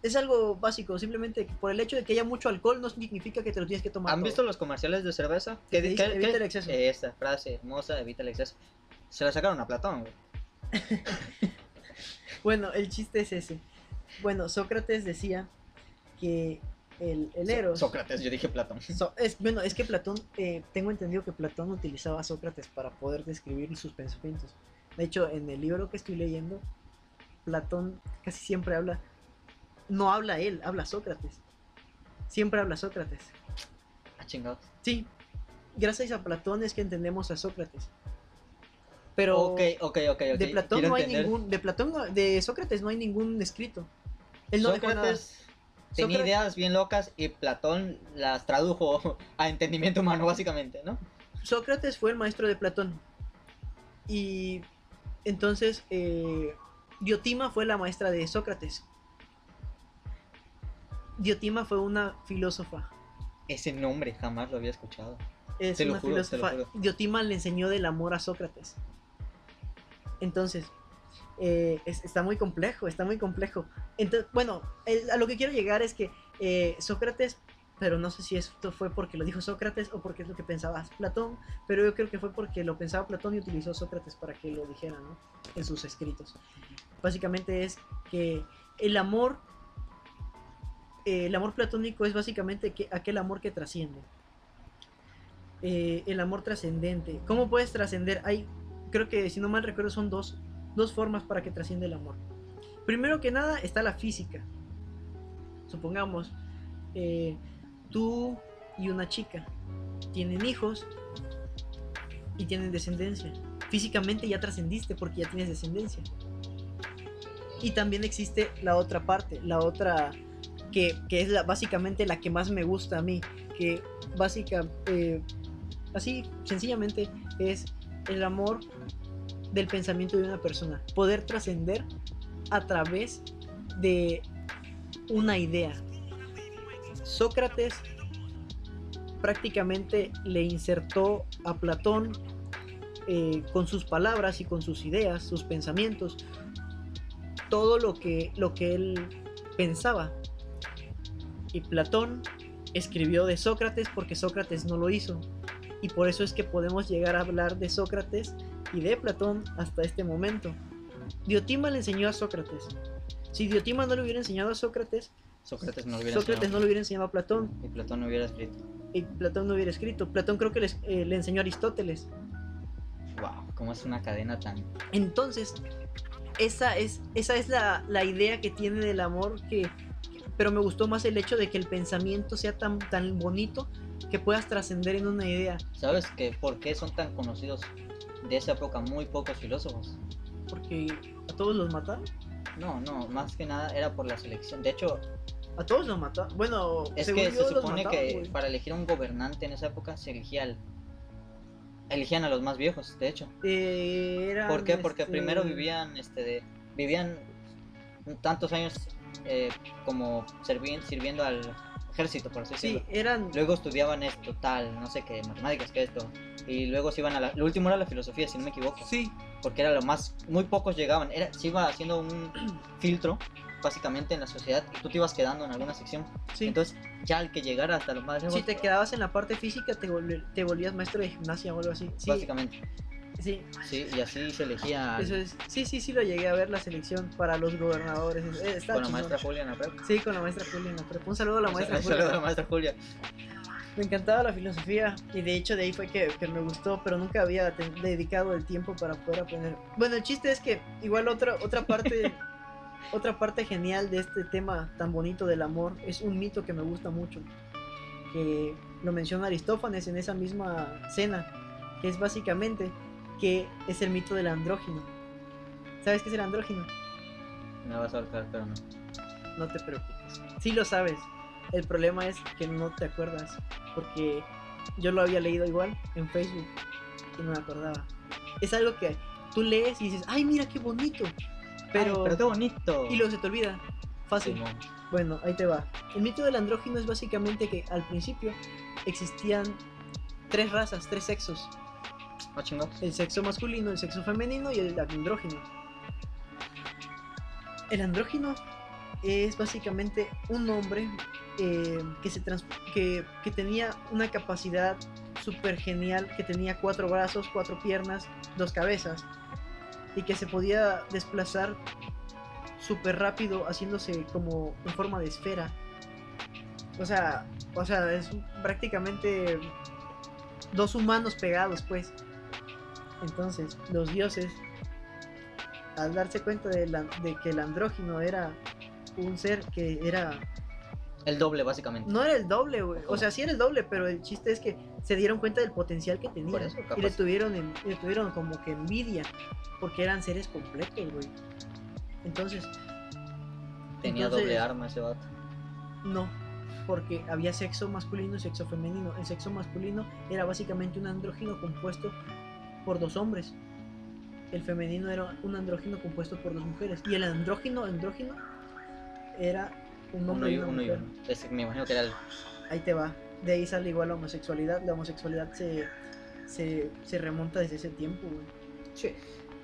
Es algo básico, simplemente por el hecho de que haya mucho alcohol no significa que te lo tienes que tomar. ¿Han todo. visto los comerciales de cerveza? Dice, qué- "Evita qué- el exceso". Esta frase hermosa, evita el exceso. Se la sacaron a Platón, güey. Bueno, el chiste es ese. Bueno, Sócrates decía que el, el So- Eros... Sócrates, yo dije Platón. So- es, bueno, es que Platón, eh, tengo entendido que Platón utilizaba a Sócrates para poder describir sus pensamientos. De hecho, en el libro que estoy leyendo, Platón casi siempre habla, no habla él, habla Sócrates. Siempre habla Sócrates. Ah, chingados. Sí, gracias a Platón es que entendemos a Sócrates. Pero Ok, ok, ok, ok. de Platón Quiero no hay entender. ningún, de Platón, no- de Sócrates no hay ningún escrito. Él no dejó nada. Sócrates tenía Sócrates- ideas bien locas y Platón las tradujo a entendimiento humano, básicamente, ¿no? Sócrates fue el maestro de Platón. Y entonces eh, Diotima fue la maestra de Sócrates. Diotima fue una filósofa. Ese nombre jamás lo había escuchado. Es Te una juro, filósofa. Diotima le enseñó del amor a Sócrates. Entonces, eh, es- está muy complejo, está muy complejo. Entonces, bueno, el- a lo que quiero llegar es que eh, Sócrates, pero no sé si esto fue porque lo dijo Sócrates o porque es lo que pensaba Platón, pero yo creo que fue porque lo pensaba Platón y utilizó Sócrates para que lo dijera, ¿no? En sus escritos. Básicamente es que el amor, eh, el amor platónico es básicamente que, aquel amor que trasciende. Eh, el amor trascendente. ¿Cómo puedes trascender? Hay, creo que si no mal recuerdo son dos, dos formas para que trasciende el amor. Primero que nada está la física. Supongamos, eh, tú y una chica tienen hijos y tienen descendencia. Físicamente ya trascendiste porque ya tienes descendencia. Y también existe la otra parte, la otra que, es la, básicamente la que más me gusta a mí, que básica, eh, así sencillamente es el amor del pensamiento de una persona, poder trascender a través de una idea. Sócrates prácticamente le insertó a Platón eh, con sus palabras y con sus ideas, sus pensamientos, todo lo que, lo que él pensaba. Y Platón escribió de Sócrates porque Sócrates no lo hizo. Y por eso es que podemos llegar a hablar de Sócrates y de Platón hasta este momento. Diotima le enseñó a Sócrates. Si Diotima no le hubiera enseñado a Sócrates, Sócrates no lo hubiera Sócrates no enseñado. le hubiera enseñado a Platón Y Platón no hubiera escrito. y Platón no hubiera escrito. Platón creo que les- eh, le enseñó a Aristóteles. Wow, cómo es una cadena tan. Entonces, esa es, esa es la, la idea que tiene del amor que... Pero me gustó más el hecho de que el pensamiento sea tan, tan bonito que puedas trascender en una idea. ¿Sabes que por qué son tan conocidos de esa época muy pocos filósofos? Porque a todos los mataron. No, no, más que nada era por la selección. De hecho, A todos los mataron. Bueno, es según que yo, se supone mataron, que para elegir un gobernante en esa época se elegía al. Elegían a los más viejos, de hecho. Eh, ¿Por qué? Porque este, primero vivían, este, de, vivían tantos años eh, como sirviendo al ejército, por así Sí, decirlo. eran... Luego estudiaban esto, tal, no sé qué, matemáticas, que esto. Y luego se iban a la... Lo último era la filosofía, si no me equivoco. Sí, porque era lo más, muy pocos llegaban, era, se iba haciendo un filtro básicamente en la sociedad y tú te ibas quedando en alguna sección. Sí. Entonces ya el que llegara hasta los más lejos, si te quedabas en la parte física, te, volvi- te volvías maestro de gimnasia o algo así. Sí, básicamente, sí, sí, y así se elegía eso es. Sí, sí, sí, lo llegué a ver la selección para los gobernadores. Eh, está con la maestra Julia en la. Sí, con la maestra Julia en la. Un saludo a la maestra Un saludo a la Julia. maestra Julia. Me encantaba la filosofía y de hecho de ahí fue que, que me gustó, pero nunca había dedicado el tiempo para poder aprender. Bueno, el chiste es que igual otra otra parte otra parte genial de este tema tan bonito del amor es un mito que me gusta mucho, que lo menciona Aristófanes en esa misma cena, que es básicamente que es el mito del andrógino. ¿Sabes qué es el andrógino? Me vas a ahorcar, pero no. No te preocupes. Sí lo sabes. El problema es que no te acuerdas. Porque yo lo había leído igual en Facebook y no me acordaba. Es algo que tú lees y dices, ay, mira qué bonito. Pero, Ay, pero qué bonito. y luego se te olvida. Fácil. Bueno, ahí te va. El mito del andrógino es básicamente que al principio existían tres razas, tres sexos. Ah. El sexo masculino, el sexo femenino y el andrógino. El andrógino es básicamente un hombre eh, que, se que, que tenía una capacidad súper genial, que tenía cuatro brazos, cuatro piernas, dos cabezas, y que se podía desplazar súper rápido haciéndose como en forma de esfera. O sea, o sea, es prácticamente dos humanos pegados, pues. Entonces, los dioses, al darse cuenta de, la- de que el andrógino era un ser que era... El doble, básicamente. No era el doble, güey. O sea, sí era el doble, pero el chiste es que se dieron cuenta del potencial que tenía. Eso, y le tuvieron, en- le tuvieron como que envidia, porque eran seres completos, güey. Entonces, Tenía entonces- doble arma ese vato. No, porque había sexo masculino y sexo femenino. El sexo masculino era básicamente un andrógino compuesto por dos hombres. El femenino era un andrógino compuesto por dos mujeres. Y el andrógino, andrógino, era un Uno hombre y y una uno y uno. Me imagino que era el. Ahí te va. De ahí sale igual la homosexualidad. La homosexualidad se, se, se remonta desde ese tiempo, güey.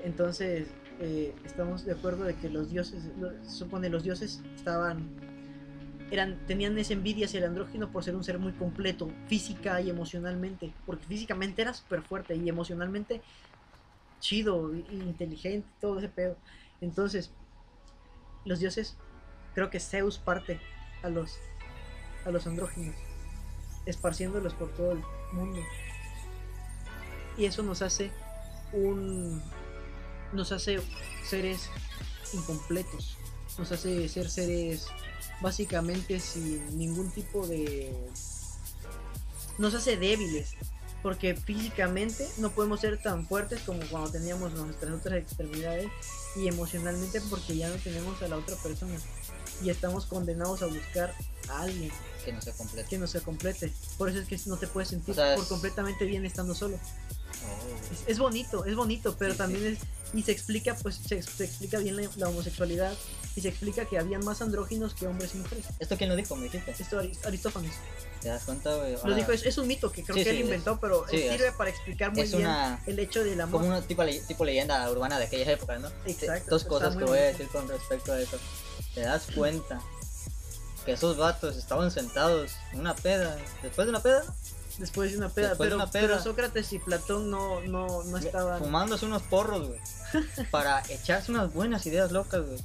Entonces, eh, estamos de acuerdo de que los dioses, lo- se supone los dioses estaban, eran, tenían esa envidia hacia el andrógino por ser un ser muy completo, física y emocionalmente, porque físicamente era súper fuerte y emocionalmente chido, inteligente, todo ese pedo. Entonces, los dioses, creo que Zeus parte a los, a los andróginos, esparciéndolos por todo el mundo. Y eso nos hace un nos hace seres incompletos, nos hace ser seres básicamente sin ningún tipo de nos hace débiles, porque físicamente no podemos ser tan fuertes como cuando teníamos nuestras otras extremidades y emocionalmente porque ya no tenemos a la otra persona y estamos condenados a buscar a alguien que no se completa. que nos se complete. Por eso es que no te puedes sentir O sea, es- por completamente bien estando solo. Oh. Es, es bonito, es bonito, pero Sí, también es y se explica pues se, se explica bien la, la homosexualidad y se explica que habían más andróginos que hombres y mujeres. ¿Esto quién lo dijo? Me dijiste. Esto Arist- Aristófanes ¿Te das cuenta, güey? lo dijo, es, es un mito que creo Sí, que él es- inventó, pero sí, es- sirve para explicar muy bien una. el hecho del amor. Como una tipo, le- tipo leyenda urbana de aquella época, ¿no? Exacto, Dos cosas que voy a decir con respecto a eso. ¿Te das cuenta que esos vatos estaban sentados en una peda? Después de una peda, Después de una peda, Después pero, una peda. pero Sócrates y Platón no, no, no estaban. fumándose unos porros, güey. para echarse unas buenas ideas locas, güey.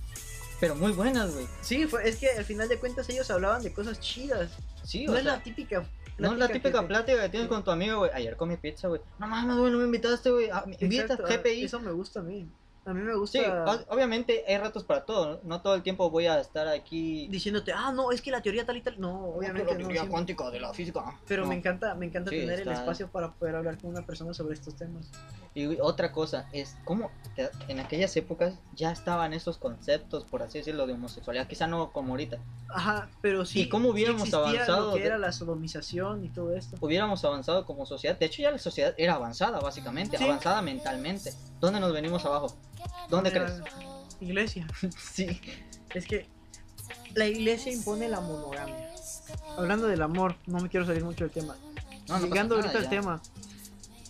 Pero muy buenas, güey. Sí, fue, es que al final de cuentas ellos hablaban de cosas chidas. Sí, no o es sea, la típica. No es la típica plática que tienes sí. con tu amigo, güey. Ayer comí pizza, güey. No mames, güey, no me invitaste, güey. Ah, Invita, GPI. Eso me gusta a mí. A mí me gusta Sí, obviamente hay ratos para todo. ¿no? Todo el tiempo voy a estar aquí. diciéndote, ah, no, es que la teoría tal y tal. No, obviamente la teoría cuántica de la física. Pero No. me encanta, me encanta Sí, tener el espacio para poder hablar con una persona sobre estos temas. Y otra cosa es cómo en aquellas épocas ya estaban esos conceptos, por así decirlo, de homosexualidad. Quizá no como ahorita. Ajá, pero sí. ¿Y cómo hubiéramos sí avanzado Lo que era la sodomización y todo esto. Hubiéramos avanzado como sociedad. De hecho, ya la sociedad era avanzada, básicamente. Sí. Avanzada mentalmente. ¿Dónde nos venimos abajo? ¿Dónde Era crees? Iglesia. Sí. Es que la iglesia impone la monogamia. Hablando del amor, no me quiero salir mucho del tema. No, no Llegando ahorita al tema.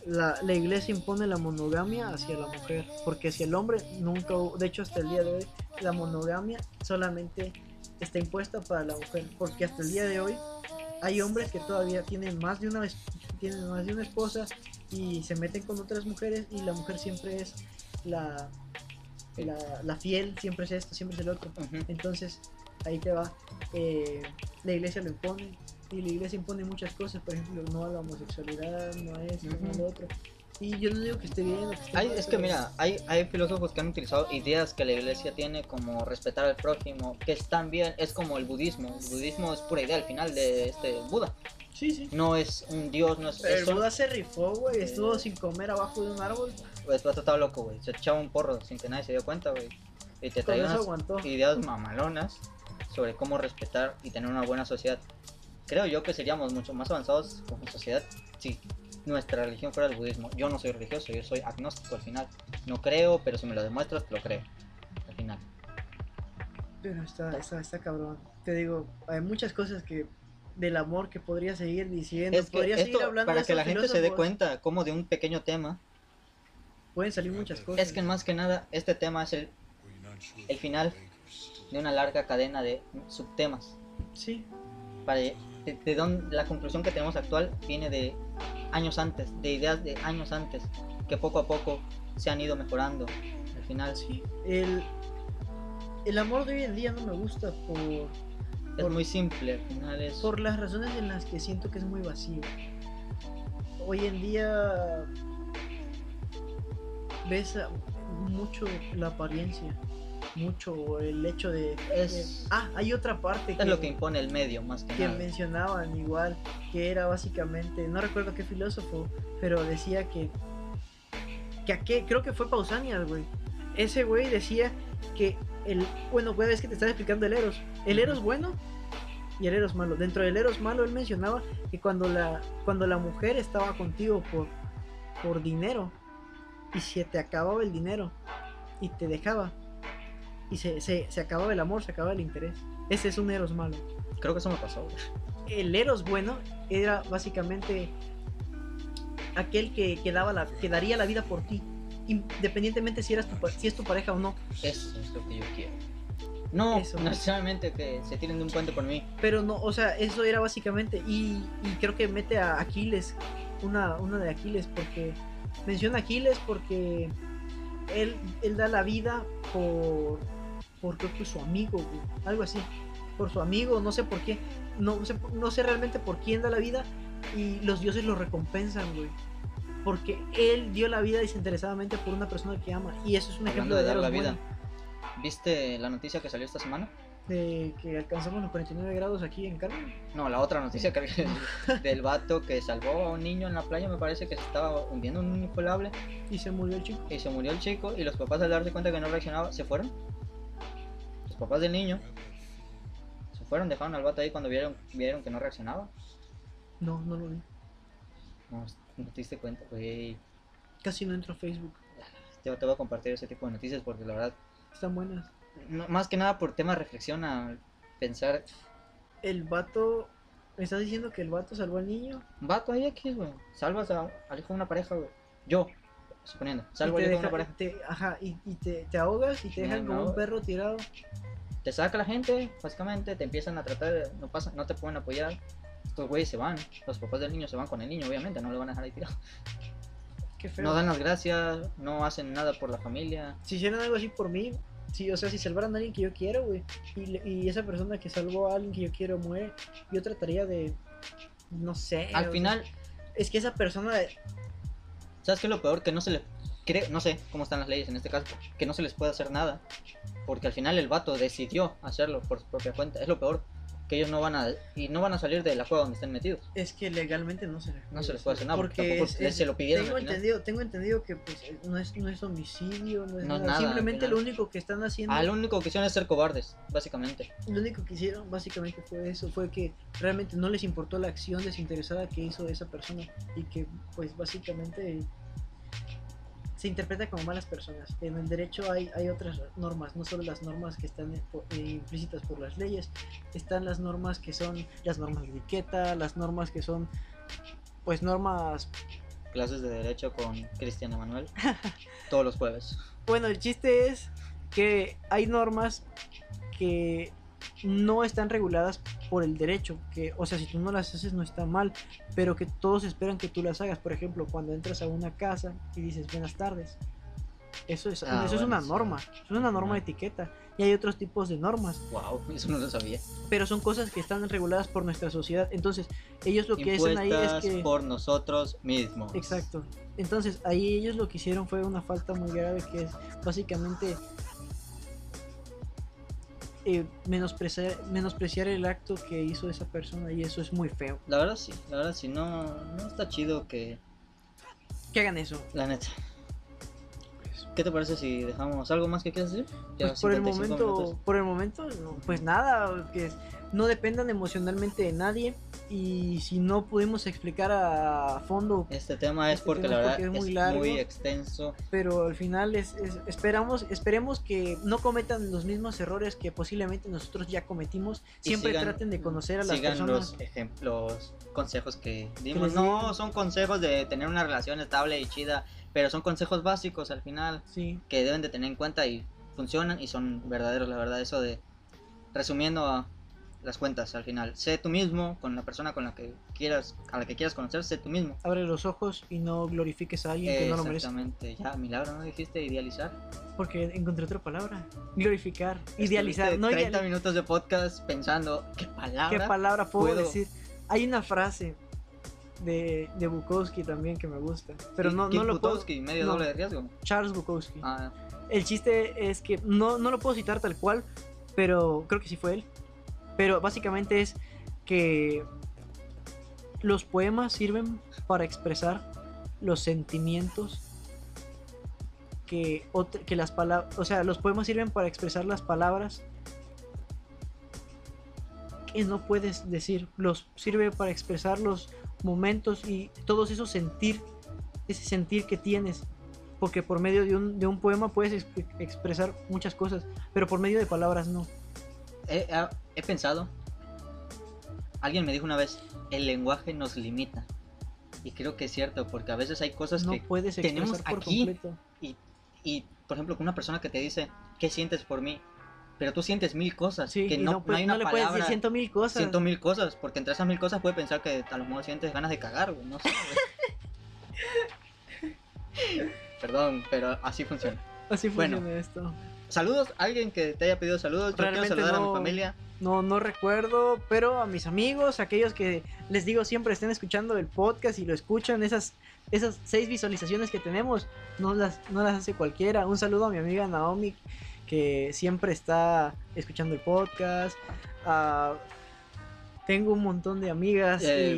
La, la iglesia impone la monogamia hacia la mujer, porque hacia el hombre nunca de hecho hasta el día de hoy, la monogamia solamente está impuesta para la mujer, porque hasta el día de hoy hay hombres que todavía tienen más de una tienen más de una esposa y se meten con otras mujeres y la mujer siempre es la la, la fiel, siempre es esto, siempre es el otro. Entonces, ahí te va. eh, la iglesia lo impone. Y la iglesia impone muchas cosas, por ejemplo, no a la homosexualidad, no a esto, no a lo otro. Y yo no digo que esté bien que esté Hay- mal, es que pero- mira, hay, hay filósofos que han utilizado ideas que la iglesia tiene como respetar al prójimo, que están bien, es como el budismo. El budismo es pura idea al final de este Buda. Sí, sí. No es un dios, no es... Pero es el Buda se rifó, güey. Estuvo sin comer abajo de un árbol. Pues tú estaba loco, güey. Se echaba un porro sin que nadie se dio cuenta, güey. Y te traía eso unas aguantó. ideas mamalonas sobre cómo respetar y tener una buena sociedad. Creo yo que seríamos mucho más avanzados como sociedad si nuestra religión fuera el budismo. Yo no soy religioso, yo soy agnóstico al final. No creo, pero si me lo demuestras, te lo creo. Al final. Pero está, está, está cabrón. Te digo, hay muchas cosas que del amor que podría seguir diciendo. Es que podría seguir hablando para de que la gente se dé cuenta como de un pequeño tema, Pueden salir muchas cosas. es que más que nada este tema es el, el final de una larga cadena de subtemas. Sí. para de, de dónde- la conclusión que tenemos actual viene de años antes, de ideas de años antes, que poco a poco se han ido mejorando. Al final Sí. El, el amor de hoy en día no me gusta por, es por- muy simple, al final es por las razones en las que siento que es muy vacío. Hoy en día ves mucho la apariencia, mucho el hecho de... Es- de- ah, hay otra parte es lo que impone el medio más que que nada. mencionaban igual, que era básicamente, no recuerdo qué filósofo, pero decía que, que a qué, creo que fue Pausanias, güey. Ese güey decía que el, bueno, güey, es que te estaba explicando el Eros. El. Eros bueno y el Eros malo. Dentro del Eros malo él mencionaba que cuando la, cuando la mujer estaba contigo por, por dinero y se te acababa el dinero y te dejaba y se, se, se acababa el amor, se acababa el interés. Ese es un Eros malo Creo que eso me pasó. el Eros bueno era básicamente aquel que, que, daba la, que daría la vida por ti, independientemente si, eras tu, si es tu pareja o no. Eso es lo que yo quiero. No Eso. necesariamente que se tiren de un puente por mí. Pero no, o sea, eso era básicamente, y, y creo que mete a Aquiles, una, una de Aquiles, porque menciona a Aquiles porque él, él da la vida por, por creo que su amigo, güey, algo así, por su amigo, no sé por qué, no sé, no sé realmente por quién da la vida, y los dioses lo recompensan, güey. Porque él dio la vida desinteresadamente por una persona que ama. Y eso es un ejemplo de de dar la vida. ¿Viste la noticia que salió esta semana? de que alcanzamos los 49 grados aquí en Carmen. No, la otra noticia que del vato que salvó a un niño en la playa, me parece que se estaba hundiendo en un inflable Y se murió el chico. y se murió el chico y los papás al darse cuenta que no reaccionaba se fueron. Papás del niño se fueron, dejaron al vato ahí cuando vieron, vieron que no reaccionaba. No, no lo vi. No, no te diste cuenta, güey. Casi no entro a Facebook. Te, te voy a compartir ese tipo de noticias porque la verdad, Están buenas. no- más que nada por tema de reflexión a pensar, El vato. ¿Me estás diciendo que el vato salvó al niño? vato ahí aquí, güey, salvas a- al hijo de una pareja, güey. Yo, suponiendo, salvo al hijo de una pareja. te- ajá, y, y te, te ahogas y te dejan como un perro tirado. Te saca la gente, básicamente, te empiezan a tratar, no pasa, no te pueden apoyar. Estos güeyes se van, los papás del niño se van con el niño, obviamente, no lo van a dejar ahí tirado. Qué feo. No dan las gracias, no hacen nada por la familia. Si hicieran algo así por mí, sí, o sea, si salvaran a alguien que yo quiero, güey, y, y esa persona que salvó a alguien que yo quiero muere, yo trataría de. No sé. o Al sea, final, es que esa persona. ¿sabes qué es lo peor? Que no se le cree, no sé cómo están las leyes en este caso, que no se les puede hacer nada. Porque al final el vato decidió hacerlo por su propia cuenta. Es lo peor, que ellos no van a, y no van a salir de la cueva donde están metidos. Es que legalmente no se les No se les puede hacer nada, porque tampoco es- es- se lo pidieron Tengo entendido, tengo entendido que pues, no, es, no es homicidio, no es No nada. nada, Simplemente lo único que están haciendo. Ah, lo único que hicieron es ser cobardes, básicamente. Lo único que hicieron básicamente fue eso, fue que realmente no les importó la acción desinteresada que hizo esa persona y que pues básicamente se interpreta como malas personas. En el derecho hay, hay otras normas, no solo las normas que están eh, eh, implícitas por las leyes, están las normas que son las normas de etiqueta, las normas que son pues normas clases de derecho con Cristian Emanuel todos los jueves. Bueno, el chiste es que hay normas que no están reguladas por el derecho, que, o sea, si tú no las haces no está mal, pero que todos esperan que tú las hagas. Por ejemplo, cuando entras a una casa y dices buenas tardes, eso es, Ah, eso es una sí. norma, es una norma de etiqueta. Y hay otros tipos de normas, Wow, eso no lo sabía. pero son cosas que están reguladas por nuestra sociedad. Entonces, ellos lo que hacen ahí es que... por nosotros mismos. Exacto. Entonces, ahí ellos lo que hicieron fue una falta muy grave que es básicamente eh, menospreciar, menospreciar el acto que hizo esa persona y eso es muy feo. La verdad sí, la verdad sí, no, no está chido que, Que hagan eso. la neta. ¿Qué te parece si dejamos algo más que quieras decir? Ya Pues por el 55 momento, minutos. por el momento, no, pues nada, que no dependan emocionalmente de nadie y si no pudimos explicar a fondo Este tema es Este porque tema la es verdad porque es es muy muy, largo. extenso. pero al final es, es- esperamos esperemos que no cometan los mismos errores que posiblemente nosotros ya cometimos siempre sigan- traten de conocer a las Sigan personas los ejemplos, consejos que dimos. no son consejos de tener una relación estable y chida, pero son consejos básicos al final sí que deben de tener en cuenta y funcionan y son verdaderos, la verdad. Eso de resumiendo a las cuentas al final, sé tú mismo con la persona con la que quieras, a la que quieras conocer, sé tú mismo. abre los ojos y no glorifiques a alguien que no lo merece Exactamente, ya, milagro, ¿no dijiste idealizar? porque encontré otra palabra glorificar idealizar Estuviste no 30 idealizar minutos de podcast pensando, ¿qué palabra? qué palabra puedo, puedo? decir hay una frase de, de Bukowski también que me gusta pero no, no lo puedo Butowski, medio no. doble de riesgo. Charles Bukowski Ah, El chiste es que no, no lo puedo citar tal cual, pero creo que sí fue él. Pero básicamente es que los poemas sirven para expresar los sentimientos que, que las palabras, o sea, los poemas sirven para expresar las palabras que no puedes decir, los sirve para expresar los momentos y todos esos sentir, ese sentir que tienes porque por medio de un, de un poema puedes exp- expresar muchas cosas, pero por medio de palabras no. He, pensado, alguien me dijo una vez, el lenguaje nos limita. Y creo que es cierto, porque a veces hay cosas No que... puedes tenemos por aquí. completo. Y, y, por ejemplo, con una persona que te dice, ¿qué sientes por mí? Pero tú sientes mil cosas, Sí, que no, puedes- hay una le puedes palabra... decir ciento mil cosas. Siento mil cosas, porque entre esas mil cosas puede pensar que a lo mejor sientes ganas de cagar, güey, no sé. Perdón, pero así funciona. Así Bueno. funciona esto. Saludos, alguien que te haya pedido saludos. Yo quiero saludar a no. mi familia. No, no recuerdo, pero a mis amigos, aquellos que les digo siempre estén escuchando el podcast y lo escuchan, esas, esas seis visualizaciones que tenemos, no las, no las hace cualquiera. Un saludo a mi amiga Naomi, que siempre está escuchando el podcast. Ah, tengo un montón de amigas Eh,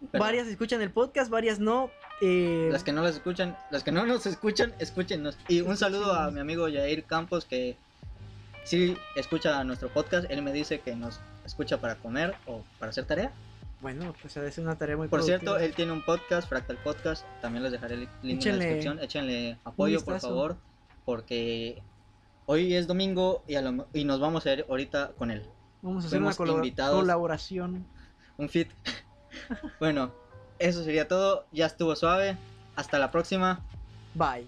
y perdón. varias escuchan el podcast, varias no. Eh, Las que no las escuchan, las que no nos escuchan, escúchenos. Y un saludo a mi amigo Jair Campos que sí escucha nuestro podcast. Él me dice que nos escucha para comer o para hacer tarea. Bueno, pues es una tarea muy Por cierto, él tiene un podcast, Fractal Podcast. También les dejaré el link en la descripción. Échenle apoyo, por favor. Porque hoy es domingo y, a lo- y nos vamos a ir ahorita con él. Vamos a hacer una invitados. colaboración. Un fit. bueno, eso sería todo. Ya estuvo suave. Hasta la próxima. Bye.